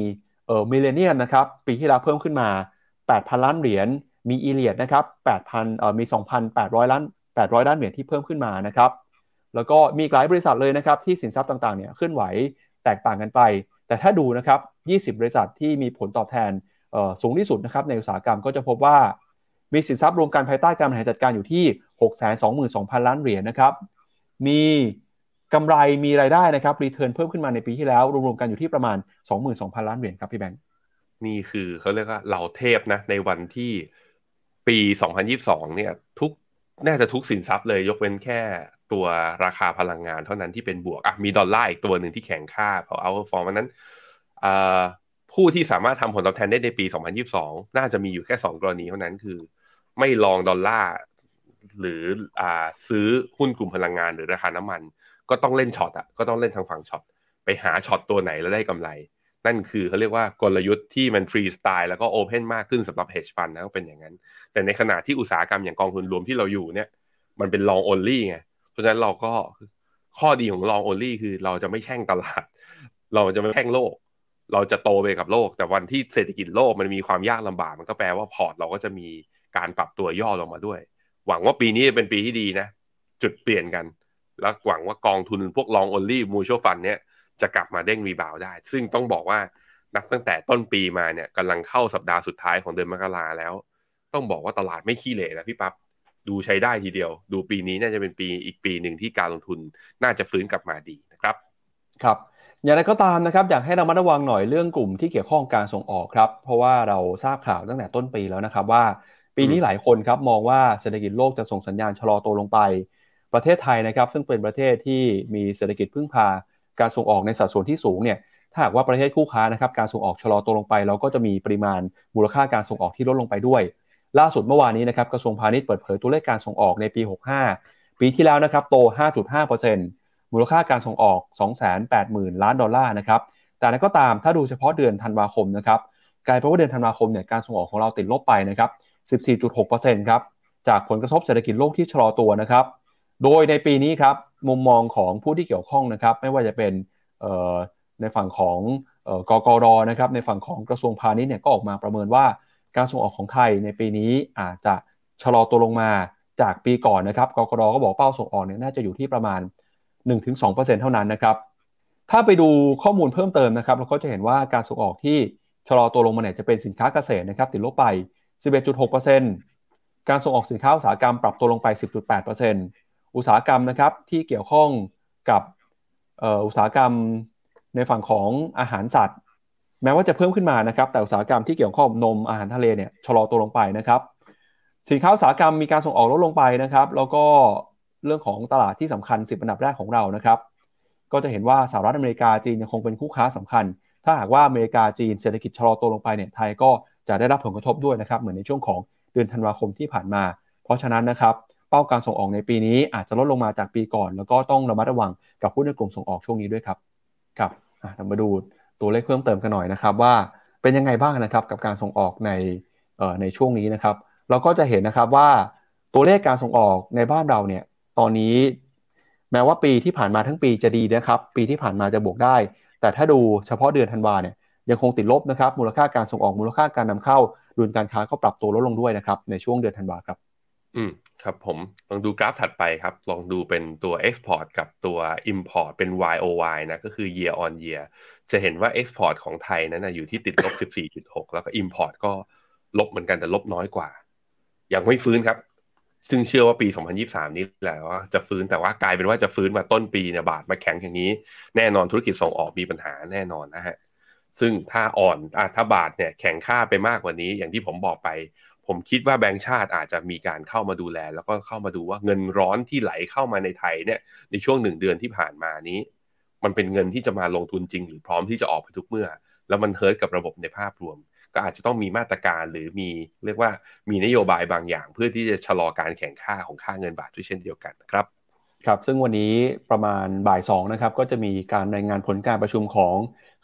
เอ่อมิเลเนียมนะครับปีที่แล้วเพิ่มขึ้นมา 8,000 ล้านเหรียญมีอีเลียดนะครับ8,000เอ่อมี 2,800 ล้าน 800 ล้านเหรียญที่เพิ่มขึ้นมานะครับแล้วก็มีหลายบริษัทเลยนะครับที่สินทรัพย์ต่างๆเนี่ยเคลื่อนไหวแตกต่างกันไป แต่ถ้าดูนะครับ 20 บริษัทที่มีผลตอบแทน สูงที่สุดนะครับในอุตสาหกรรมก็จะพบว่ามีสินทรัพย์รวมกันภายใต้การบริหารจัดการอยู่ที่ 622,000 ล้านเหรียญนะครับมีกำไรมีรายได้นะครับ return เพิ่มขึ้นมาในปีที่แล้วรวมๆกันอยู่ที่ประมาณ 22,000 ล้านเหรียญครับพี่แบงค์นี่คือเขาเรียกว่าเหล่าเทพนะในวันที่ปี 2022 เนี่ยทุกน่าจะทุกสินทรัพย์เลยยกเว้นแค่ตัวราคาพลังงานเท่านั้นที่เป็นบวกอะมีดอลลาร์อีกตัวหนึ่งที่แข็งค่าเพราะ outperform นั้น ผู้ที่สามารถทำผลตอบแทนได้ในปี 2022 น่าจะมีอยู่แค่ 2 กรณีเท่านั้นคือ ไม่ long ดอลลาร์หรืออซื้อหุ้นกลุ่มพลังงานหรือราคาน้ำมัน ก็ต้องเล่น short อะก็ต้องเล่นทางฝั่ง short ไปหา short ตัวไหนแล้วได้กำไร นั่นคือเขาเรียกว่ากลยุทธ์ที่มันฟรีสไตล์แล้วก็ open มากขึ้นสำหรับ hedge fund นะก็เป็นอย่างนั้น แต่ในขณะที่อุตสาหกรรมอย่างกองทุนรวมที่เราอยู่เนี่ย มันเป็น long only ไงเพราะฉะนั้นเราก็ข้อดีของ long only คือเราจะไม่แช่งตลาด เราจะไม่แช่งโลก เราจะโตไปกับโลก แต่วันที่เศรษฐกิจโลกมันมีความยากลำบาก มันก็แปลว่าพอร์ตเราก็จะมีการปรับตัวย่อลงมาด้วย หวังว่าปีนี้เป็นปีที่ดีนะ จุดเปลี่ยนกัน แล้วหวังว่ากองทุนพวก long only mutual fund เนี่ยจะกลับมาเด้ง rebound ได้ ซึ่งต้องบอกว่านับตั้งแต่ต้นปีมาเนี่ยกำลังเข้าสัปดาห์สุดท้ายของเดือนมกราแล้ว ต้องบอกว่าตลาดไม่ขี้เหร่นะพี่ปั๊บดูใช้ได้ทีเดียว ดูปีนี้น่าจะเป็นปีอีกปีหนึ่งที่การลงทุนน่าจะฟื้นกลับมาดีนะครับ ครับ อย่างไรก็ตามนะครับอยากให้เรามาระวังหน่อยเรื่องกลุ่มที่เกี่ยวข้องการส่งออกครับ เพราะว่าเราทราบข่าวตั้งแต่ต้นปีแล้วนะครับว่า ปีนี้หลายคนครับมองว่าเศรษฐกิจโลกจะส่งสัญญาณชะลอตัวลงไป ประเทศไทยนะครับ ซึ่งเป็นประเทศที่มีเศรษฐกิจพึ่งพาการส่งออกในสัดส่วนที่สูงเนี่ยถ้าหากว่าประเทศคู่ค้านะครับการส่งออกชะลอตัวลงไป เราก็จะมีปริมาณมูลค่าการส่งออกที่ลดลงไปด้วย ล่าสุดเมื่อวานนี้นะครับกระทรวงพาณิชย์เปิดเผยตัวเลขการส่งออกในปี 65 ปีที่แล้วนะครับโต 5.5% มูลค่าการส่งออก 280,000 ล้านดอลลาร์นะครับ แต่นั้นก็ตามถ้าดูเฉพาะเดือนธันวาคมนะครับ กลายเป็นว่าเดือนธันวาคมเนี่ยการส่งออกของเราติดลบไปนะครับ 14.6%ครับ จากผลกระทบเศรษฐกิจโลกที่ชะลอตัวนะครับ โดยในปีนี้ครับมุมมองของผู้ที่เกี่ยวข้องนะครับ ไม่ว่าจะเป็นในฝั่งของกกรนะครับ ในฝั่งของกระทรวงพาณิชย์เนี่ยก็ออกมาประเมินว่าการส่งออกของไทยในปีนี้อาจจะชะลอตัวลงมาจากปีก่อนนะครับ กกรก็บอกเป้าส่งออกเนี่ยน่าจะอยู่ที่ประมาณ 1-2%เท่านั้นนะครับ ถ้าไปดูข้อมูลเพิ่มเติมนะครับเราก็จะเห็นว่าการส่งออกที่ชะลอตัวลงมาเนี่ยจะเป็นสินค้าเกษตรนะครับติดลบไป 11.6%การส่งออกสินค้าอุตสาหกรรมปรับตัวลงไป 10.8%อุตสาหกรรมนะครับที่เกี่ยวข้องกับอุตสาหกรรมในฝั่งของอาหารสัตว์ แม้ว่าจะเพิ่มขึ้นมานะครับ แต่อุตสาหกรรมที่เกี่ยวข้องนมอาหารทะเลเนี่ยชะลอตัวลงไปนะครับ สินค้าอุตสาหกรรมมีการส่งออกลดลงไปนะครับ แล้วก็ เรื่องของตลาดที่สำคัญ 10อันดับแรกของเรานะครับ ก็จะเห็นว่าสหรัฐอเมริกาจีนยังคงเป็นคู่ค้าสำคัญ ถ้าหากว่าอเมริกาจีนเศรษฐกิจชะลอตัวลงไปเนี่ยไทยก็จะได้รับผลกระทบด้วยนะครับเหมือนในช่วงของเดือนธันวาคมที่ผ่านมา เพราะฉะนั้นนะครับเป้าการส่งออกในปีนี้อาจจะลดลงมาจากปีก่อน แล้วก็ต้องระมัดระวังกับผู้ในกลุ่มส่งออกช่วงนี้ด้วยครับครับเรามาดูตัวเลขเพิ่มเติมกันหน่อยนะครับว่าเป็นยังไงบ้างนะครับกับการส่งออกในในช่วงนี้นะครับ เราก็จะเห็นนะครับว่าตัวเลขการส่งออกในบ้านเราเนี่ย ตอนนี้ แม้ว่าปีที่ผ่านมาทั้งปีจะดีนะครับ ปีที่ผ่านมาจะบวกได้ แต่ถ้าดูเฉพาะเดือนธันวาเนี่ยยังคงติดลบนะครับ มูลค่าการส่งออกมูลค่าการนำเข้าดุลการค้าก็ปรับตัวลดลงด้วยนะครับ ในช่วงเดือนธันวาครับ อืมครับผมลองดูกราฟถัดไปครับ ลองดูเป็นตัว Export กับตัว Import เป็น YOY นะ ก็คือ Year on Year จะเห็นว่า Export ของไทยนั้นนะอยู่ที่ติดลบ 14.6 แล้วก็ Import ก็ลบเหมือนกันแต่ลบน้อยกว่า ยังไม่ฟื้นครับ ซึ่งเชื่อว่าปี 2023 นี้แหละว่าจะฟื้นแต่ว่ากลายเป็นว่าจะฟื้นมาต้นปีเนี่ยบาทมาแข็งอย่างนี้ แน่นอนธุรกิจส่งออกมีปัญหาแน่นอนนะฮะซึ่งถ้าอ่อนอถ้าบาทเนี่ยแข็งค่าไปมากกว่านี้ อย่างที่ผมบอกไป ผมคิดว่าแบงก์ชาติอาจจะมีการเข้ามาดูแล แล้วก็เข้ามาดูว่าเงินร้อนที่ไหลเข้ามาในไทยเนี่ยในช่วงหนึ่งเดือนที่ผ่านมานี้ มันเป็นเงินที่จะมาลงทุนจริง หรือพร้อมที่จะออกไปทุกเมื่อ แล้วมัน hurt กับระบบในภาพรวม ก็อาจจะต้องมีมาตรการหรือมีเรียกว่ามีนโยบายบางอย่าง เพื่อที่จะชะลอการแข็งค่าของค่าเงินบาทด้วยเช่นเดียวกันครับครับซึ่งวันนี้ประมาณบ่ายสองนะครับก็จะมีการรายงานผลการประชุมของ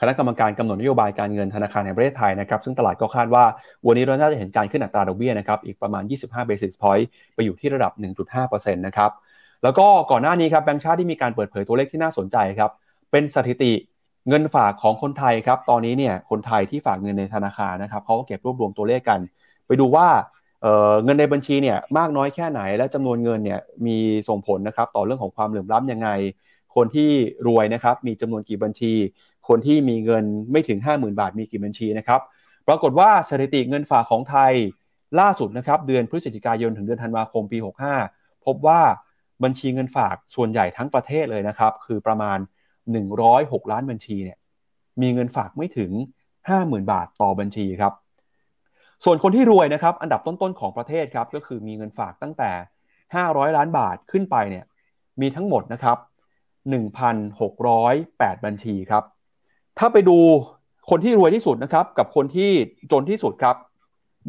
คณะกรรมการกำหนดนโยบายการเงินธนาคารแห่งประเทศไทยนะครับซึ่งตลาดก็คาดว่าวันนี้เราน่าจะเห็นการขึ้นอัตราดอกเบี้ยนะครับอีกประมาณ 25 basis point ไปอยู่ที่ระดับ 1.5%นะครับแล้วก็ก่อนหน้านี้ครับแบงก์ชาติที่มีการเปิดเผยตัวเลขที่น่าสนใจครับเป็นสถิติ เงินฝากของคนไทยครับ ตอนนี้เนี่ยคนไทยที่ฝากเงินในธนาคารนะครับเขาก็เก็บรวบรวมตัวเลขกัน ไปดูว่าเงินในบัญชีเนี่ยมากน้อยแค่ไหน และจำนวนเงินเนี่ยมีส่งผลนะครับต่อเรื่องของความเหลื่อมล้ำยังไง คนที่รวยนะครับมีจำนวนกี่บัญชี คนที่มีเงินไม่ถึง 50,000 บาทมีกี่บัญชีนะครับปรากฏว่าสถิติเงินฝากของไทยล่าสุดนะครับเดือนพฤศจิกายนถึงเดือนธันวาคมปี 65 พบว่าบัญชีเงินฝากส่วนใหญ่ทั้งประเทศเลยนะครับคือประมาณ 106 ล้านบัญชีเนี่ยมีเงินฝากไม่ถึง 50,000 บาทต่อบัญชีครับ ส่วนคนที่รวยนะครับ อันดับต้นๆของประเทศครับ ก็คือมีเงินฝากตั้งแต่ 500 ล้านบาทขึ้นไปเนี่ยมีทั้งหมดนะครับ 1,608 บัญชีครับ ถ้าไปดูคนที่รวยที่สุดนะครับ กับคนที่จนที่สุดครับ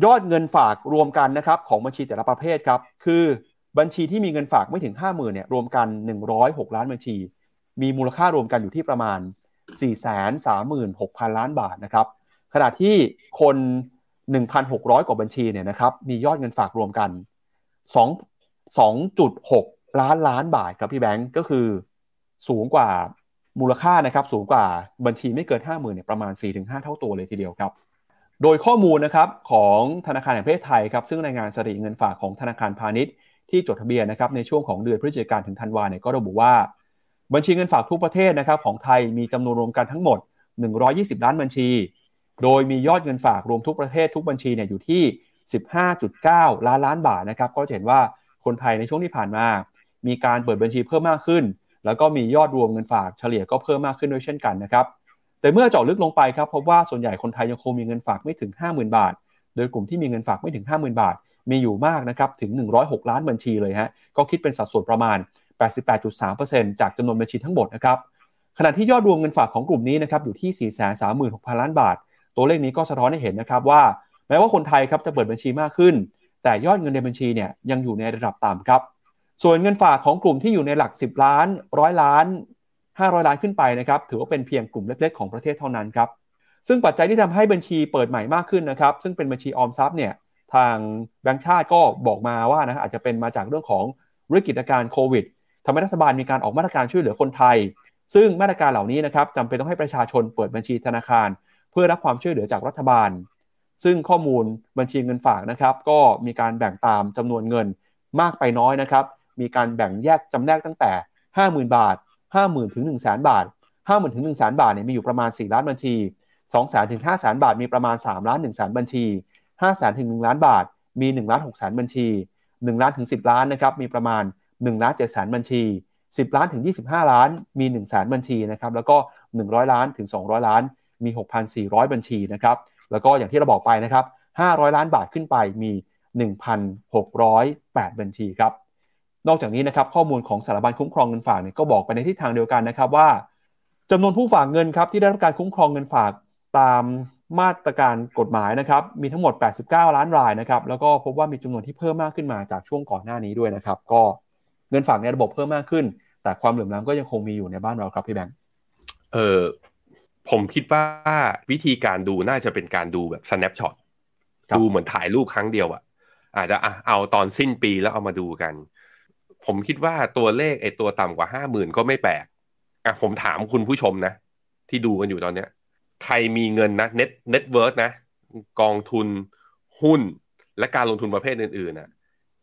ยอดเงินฝากรวมกันนะครับ ของบัญชีแต่ละประเภทครับ คือบัญชีที่มีเงินฝากไม่ถึง 50,000เนี่ยรวมกัน 106 ล้านบัญชี มีมูลค่ารวมกันอยู่ที่ประมาณ 436,000 ล้านบาทนะครับ ขณะที่คน 1,600 กว่าบัญชีเนี่ยนะครับมียอดเงินฝากรวมกัน 2 2.6 ล้านล้านบาทครับพี่แบงก์ก็คือสูงกว่ามูลค่านะครับสูงกว่าบัญชีไม่เกิน 50,000เนี่ยประมาณ 4-5 เท่าตัวเลยทีเดียวครับโดยข้อมูลนะครับของธนาคารแห่งประเทศไทยครับซึ่งรายงานสถิติเงินฝากของธนาคารพาณิชย์ที่จดทะเบียนนะครับในช่วงของเดือนพฤศจิกายนถึงธันวาเนี่ยก็ระบุว่า บัญชีเงินฝากทุกประเทศนะครับของไทยมีจำนวนรวมกันทั้งหมด 120 ล้านบัญชี โดยมียอดเงินฝากรวมทุกประเทศทุกบัญชีเนี่ยอยู่ที่ 15.9 ล้านล้านบาทนะครับก็เห็นว่าคนไทยในช่วงที่ผ่านมา มีการเปิดบัญชีเพิ่มมากขึ้น แล้วก็มียอดรวมเงินฝากเฉลี่ยก็เพิ่มมากขึ้นด้วยเช่นกันนะครับแต่เมื่อเจาะลึกลงไปครับพบว่าส่วนใหญ่คนไทยยังคงมีเงินฝากไม่ถึง 50,000 บาท โดยกลุ่มที่มีเงินฝากไม่ถึง 50,000 บาท มีอยู่มากนะครับถึง 106 ล้านบัญชีเลยฮะก็คิดเป็นสัดส่วนประมาณ 88.3%จากจำนวนบัญชีทั้งหมดนะครับขณะที่ยอดรวมเงินฝากของกลุ่มนี้นะครับอยู่ที่ 436,000 ล้านบาท ตัวเลขนี้ก็สะท้อนให้เห็นนะครับว่า แม้ว่าคนไทยครับจะเปิดบัญชีมากขึ้น แต่ยอดเงินในบัญชีเนี่ยยังอยู่ในระดับต่ำครับส่วนเงินฝากของกลุ่มที่อยู่ในหลัก 10 ล้านร้อยล้าน 500 ล้านขึ้นไปนะครับถือว่าเป็นเพียงกลุ่มเล็กๆของประเทศเท่านั้นครับซึ่งปัจจัยที่ทำให้บัญชีเปิดใหม่มากขึ้นนะครับซึ่งเป็นบัญชีออมทรัพย์เนี่ยทางแบงก์ชาติก็บอกมาว่านะอาจจะเป็นมาจากเรื่องของวิกฤตการโควิด ทำให้รัฐบาลมีการออกมาตรการช่วยเหลือคนไทย ซึ่งมาตรการเหล่านี้นะครับจำเป็นต้องให้ประชาชนเปิดบัญชีธนาคาร เพื่อรับความช่วยเหลือจากรัฐบาล ซึ่งข้อมูลบัญชีเงินฝากนะครับ ก็มีการแบ่งตามจำนวนเงินมากไปน้อยนะครับ มีการแบ่งแยกจำแนกตั้งแต่ 50,000 บาท 50,000 ถึง 1 0 0 0 0 0 บาท 50,000 ถึง 1 0 0 0 0 0 บาทเนี่ยมีอยู่ประมาณ 4 ล้านบัญชี 2 0 0 0 0 0 ถึง 5 0 0 0 0บาท มีประมาณ 3 ล้าน 1 0 0 0 0 0บัญชี5 0 0 0 0 ถึง 1 ล้านบาท มี 1 ล้าน 6 0 0 0 0 บัญชี 1 ล้านถึง 10 ล้านนะครับ มีประมาณ 1ล้าน7 0 0 0 0บัญชี 10 ล้านถึง 25 ล้านมี 1 0 0 0 0 0บัญชีนะครับแล้วก็ 100 ล้านถึง 200 ล้านมี 6,400 บัญชีนะครับแล้วก็อย่างที่เราบอกไปนะครับ 500 ล้านบาทขึ้นไปมี 1,608 บัญชีครับนอกจากนี้นะครับข้อมูลของสถาบันคุ้มครองเงินฝากเนี่ยก็บอกไปในทิศทางเดียวกันนะครับว่าจำนวนผู้ฝากเงินครับที่ได้รับการคุ้มครองเงินฝากตามมาตรการกฎหมายนะครับมีทั้งหมด 89 ล้านรายนะครับแล้วก็พบว่ามีจำนวนที่เพิ่มมากขึ้นมาจากช่วงก่อนหน้านี้ด้วยนะครับ ก็ เงินฝากในระบบเพิ่มมากขึ้น แต่ความเหลื่อมล้ำก็ยังคงมีอยู่ในบ้านเราครับพี่แบงค์เออผมคิดว่าวิธีการดูน่าจะเป็นการดูแบบ snapshot ดูเหมือนถ่ายรูปครั้งเดียวอะอาจจะอะเอาตอนสิ้นปีแล้วเอามาดูกัน ผมคิดว่าตัวเลขไอ้ตัวต่ำกว่าห้าหมื่นก็ไม่แปลกอะผมถามคุณผู้ชมนะ ที่ดูกันอยู่ตอนเนี้ย ใครมีเงินนะ net net worth นะ กองทุนหุ้นและการลงทุนประเภทอื่นๆนะ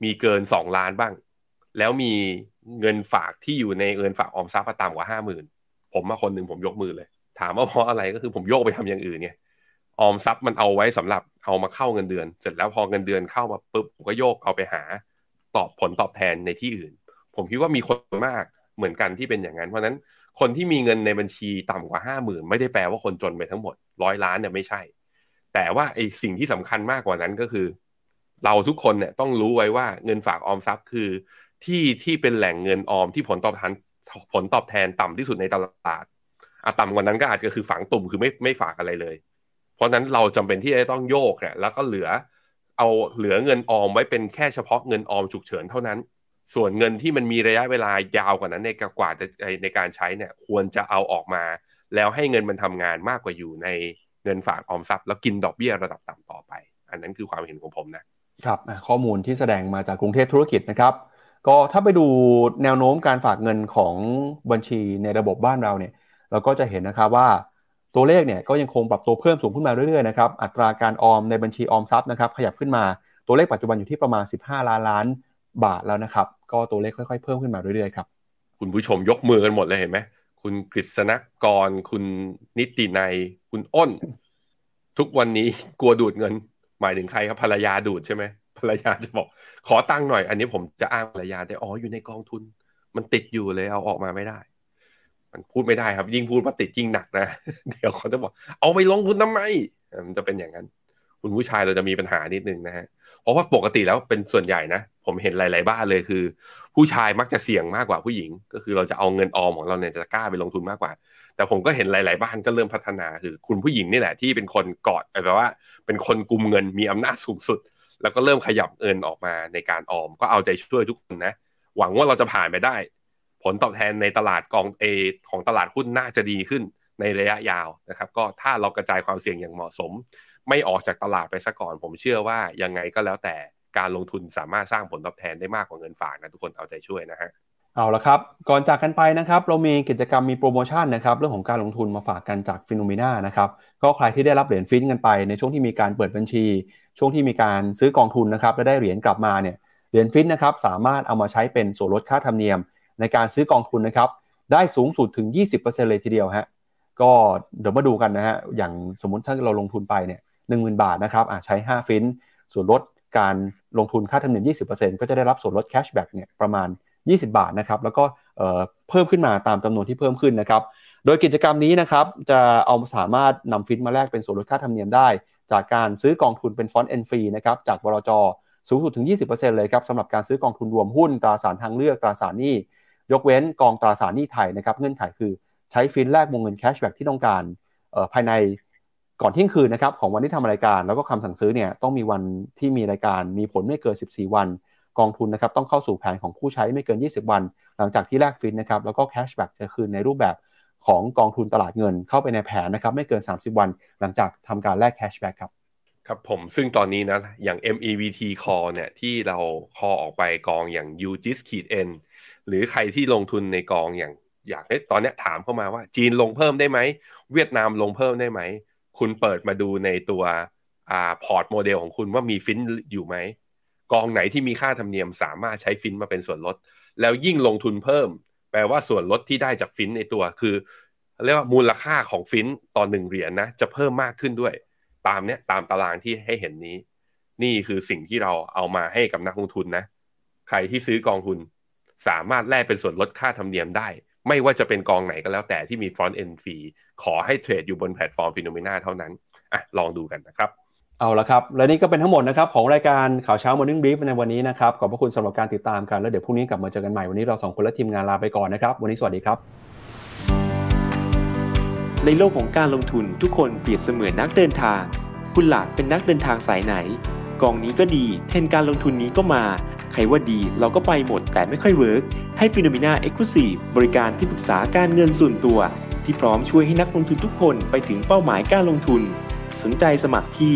มีเกินสองล้านบ้าง แล้วมีเงินฝากที่อยู่ในเงินฝากออมทรัพย์ต่ำกว่าห้าหมื่นผมมาคนหนึ่งผมยกมือเลย ถามว่าเพราะอะไรก็คือผมโยกไปทำอย่างอื่นเนี่ยออมทรัพย์มันเอาไว้สำหรับเอามาเข้าเงินเดือน เสร็จแล้วพอเงินเดือนเข้ามาปุ๊บผมก็โยกเอาไปหาตอบผลตอบแทนในที่อื่น ผมคิดว่ามีคนมากเหมือนกันที่เป็นอย่างนั้นเพราะนั้นคนที่มีเงินในบัญชีต่ำกว่าห้าหมื่นไม่ได้แปลว่าคนจนไปทั้งหมดร้อยล้านเนี่ยไม่ใช่ แต่ว่าไอ้สิ่งที่สำคัญมากกว่านั้นก็คือ เราทุกคนเนี่ยต้องรู้ไว้ว่าเงินฝากออมทรัพย์คือ ที่ที่เป็นแหล่งเงินออมที่ผลตอบแทนผลตอบแทนต่ำที่สุดในตลาดอะต่ำกว่านั้นก็อาจจะคือฝังตุ่มคือไม่ไม่ฝากอะไรเลย เพราะนั้นเราจำเป็นที่จะต้องโยกเนี่ยแล้วก็เหลือเอาเหลือเงินออมไว้เป็นแค่เฉพาะเงินออมฉุกเฉินเท่านั้น ส่วนเงินที่มันมีระยะเวลายาวกว่านั้นในกว่าจะในการใช้เนี่ยควรจะเอาออกมา แล้วให้เงินมันทำงานมากกว่าอยู่ในเงินฝากออมทรัพย์ แล้วกินดอกเบี้ยระดับต่ำต่อไป อันนั้นคือความเห็นของผมนะครับข้อมูลที่แสดงมาจากกรุงเทพธุรกิจนะครับ ก็ถ้าไปดูแนวโน้มการฝากเงินของบัญชีในระบบบ้านเราเนี่ย เราก็จะเห็นนะครับว่าตัวเลขเนี่ยก็ยังคงปรับตัวเพิ่มสูงขึ้นมาเรื่อยๆนะครับอัตราการออมในบัญชีออมทรัพย์นะครับ ขยับขึ้นมาตัวเลขปัจจุบันอยู่ที่ประมาณ 15 ล้านล้านบาทแล้วนะครับ ก็ตัวเลขค่อยๆ เพิ่มขึ้นมาเรื่อยๆครับคุณผู้ชมยกมือกันหมดเลยเห็นไหมคุณกฤษณกร คุณนิตินัย คุณอ้น ทุกวันนี้กลัวดูดเงิน หมายถึงใครครับภรรยาดูดใช่ไหม ภรรยาจะบอก ขอตังค์หน่อย อันนี้ผมจะอ้างภรรยาแต่อ๋ออยู่ในกองทุน มันติดอยู่เลยเอาออกมาไม่ได้ มันพูดไม่ได้ครับ ยิ่งพูดว่าติดยิ่งหนักนะ เดี๋ยวเขาจะบอก เอาไปลงทุนทำไมมันจะเป็นอย่างนั้น คุณผู้ชายเราจะมีปัญหานิดนึงนะฮะเพราะว่าปกติแล้วเป็นส่วนใหญ่นะ ผมเห็นหลาย ๆ บ้านเลยคือ ผู้ชายมักจะเสี่ยงมากกว่าผู้หญิง ก็คือเราจะเอาเงินออมของเราเนี่ยจะกล้าไปลงทุนมากกว่า แต่ผมก็เห็นหลาย ๆ บ้านก็เริ่มพัฒนาคือ คุณผู้หญิงนี่แหละที่เป็นคนกอดแปลว่า เป็นคนกุมเงินมีอำนาจสูงสุด แล้วก็เริ่มขยับเงินออกมาในการออม ก็เอาใจช่วยทุกคนนะ หวังว่าเราจะผ่านไปได้ ผลตอบแทนในตลาดกองเอของตลาดหุ้นน่าจะดีขึ้นในระยะยาวนะครับ ก็ถ้าเรากระจายความเสี่ยงอย่างเหมาะสม ไม่ออกจากตลาดไปซะก่อน ผมเชื่อว่ายังไงก็แล้วแต่การลงทุนสามารถสร้างผลตอบแทนได้มากกว่าเงินฝากนะทุกคนเอาใจช่วยนะฮะ เอาละครับ ก่อนจากกันไปนะครับ เรามีกิจกรรมมีโปรโมชั่นนะครับ เรื่องของการลงทุนมาฝากกันจากฟิโนเมนานะครับ ก็ใครที่ได้รับเหรียญฟินกันไป ในช่วงที่มีการเปิดบัญชี ช่วงที่มีการซื้อกองทุนนะครับและได้เหรียญกลับมาเนี่ยเหรียญฟินนะครับสามารถเอามาใช้เป็นส่วนลดค่าธรรมเนียม ในการซื้อกองทุนนะครับ ได้สูงสุดถึง 20%เลยทีเดียวฮะก็เดี๋ยวมาดูกันนะฮะอย่างสมมติถ้าเราลงทุนไปเนี่ยหนึ่งหมื่นบาทนะครับใช้ 5 ฟินส่วนลดการลงทุนค่าธรรมเนียม 20%ก็จะได้รับส่วนลด cashback เนี่ยประมาณ 20 บาทนะครับแล้วก็เพิ่มขึ้นมาตามจำนวนที่เพิ่มขึ้นนะครับโดยกิจกรรมนี้นะครับจะเอาสามารถนำฟินมาแลกเป็นส่วนลดค่าธรรมเนียมได้ จากการซื้อกองทุนเป็นฟอนต์เอ็นฟรีนะครับจากบลจสูงสุดถึง 20%เลยครับสำหรับการซื้อกองทุนรวมหุ้นตราสารทางเลือกตราสารหนี้ ยกเว้นกองตราสารหนี้ไทยนะครับเงื่อนไขคือใช้ฟินแลกวงเงินแคชแบ็กที่ต้องการภายในก่อนเที่ยงคืนนะครับของวันที่ทำรายการ แล้วก็คำสั่งซื้อเนี่ยต้องมีวันที่มีรายการมีผลไม่เกิน 14 วัน กองทุนนะครับต้องเข้าสู่แผนของผู้ใช้ไม่เกิน 20 วัน หลังจากที่แลกฟินนะครับแล้วก็แคชแบ็กจะคืนในรูปแบบของกองทุนตลาดเงินเข้าไปในแผนนะครับไม่เกิน 30 วัน หลังจากทำการแลกแคชแบ็กครับครับผมซึ่งตอนนี้นะ อย่าง MEVT call เนี่ยที่เราคอออกไปกองอย่าง UGIS ขีด N หรือใครที่ลงทุนในกองอย่างอยากตอนนี้ถามเข้ามาว่า จีนลงเพิ่มได้ไหม เวียดนามลงเพิ่มได้ไหม คุณเปิดมาดูในตัวอ่าพอร์ตโมเดลของคุณว่ามีฟินอยู่ไหม กองไหนที่มีค่าธรรมเนียมสามารถใช้ฟินมาเป็นส่วนลด แล้วยิ่งลงทุนเพิ่ม แปลว่าส่วนลดที่ได้จากฟินในตัวคือเรียกว่ามูลค่าของฟินต่อหนึ่งเหรียญนะจะเพิ่มมากขึ้นด้วย ตามเนี้ยตามตารางที่ให้เห็นนี้ นี่คือสิ่งที่เราเอามาให้กับนักลงทุนนะ ใครที่ซื้อกองทุน สามารถแลกเป็นส่วนลดค่าธรรมเนียมได้ ไม่ว่าจะเป็นกองไหนก็แล้วแต่ที่มี front-end feeขอให้ trade อยู่บนแพลตฟอร์ม Finnomena เท่านั้นอะลองดูกันนะครับ เอาละครับ และนี่ก็เป็นทั้งหมดนะครับของรายการข่าวเช้า Morning Brief ในวันนี้นะครับ ขอบพระคุณสำหรับการติดตามกันแล้วเดี๋ยวพรุ่งนี้กลับมาเจอกันใหม่ วันนี้เราสองคนและทีมงานลาไปก่อนนะครับ วันนี้สวัสดีครับ ในโลกของการลงทุนทุกคนเปรียบเสมือนนักเดินทาง คุณล่ะเป็นนักเดินทางสายไหน กองนี้ก็ดี เทรนด์การลงทุนนี้ก็มา ใครว่าดีเราก็ไปหมดแต่ไม่ค่อย workให้ฟิโนเมนาเอ็กซ์คลูซีฟบริการที่ปรึกษาการเงินส่วนตัว ที่พร้อมช่วยให้นักลงทุนทุกคนไปถึงเป้าหมายการลงทุน สนใจสมัครที่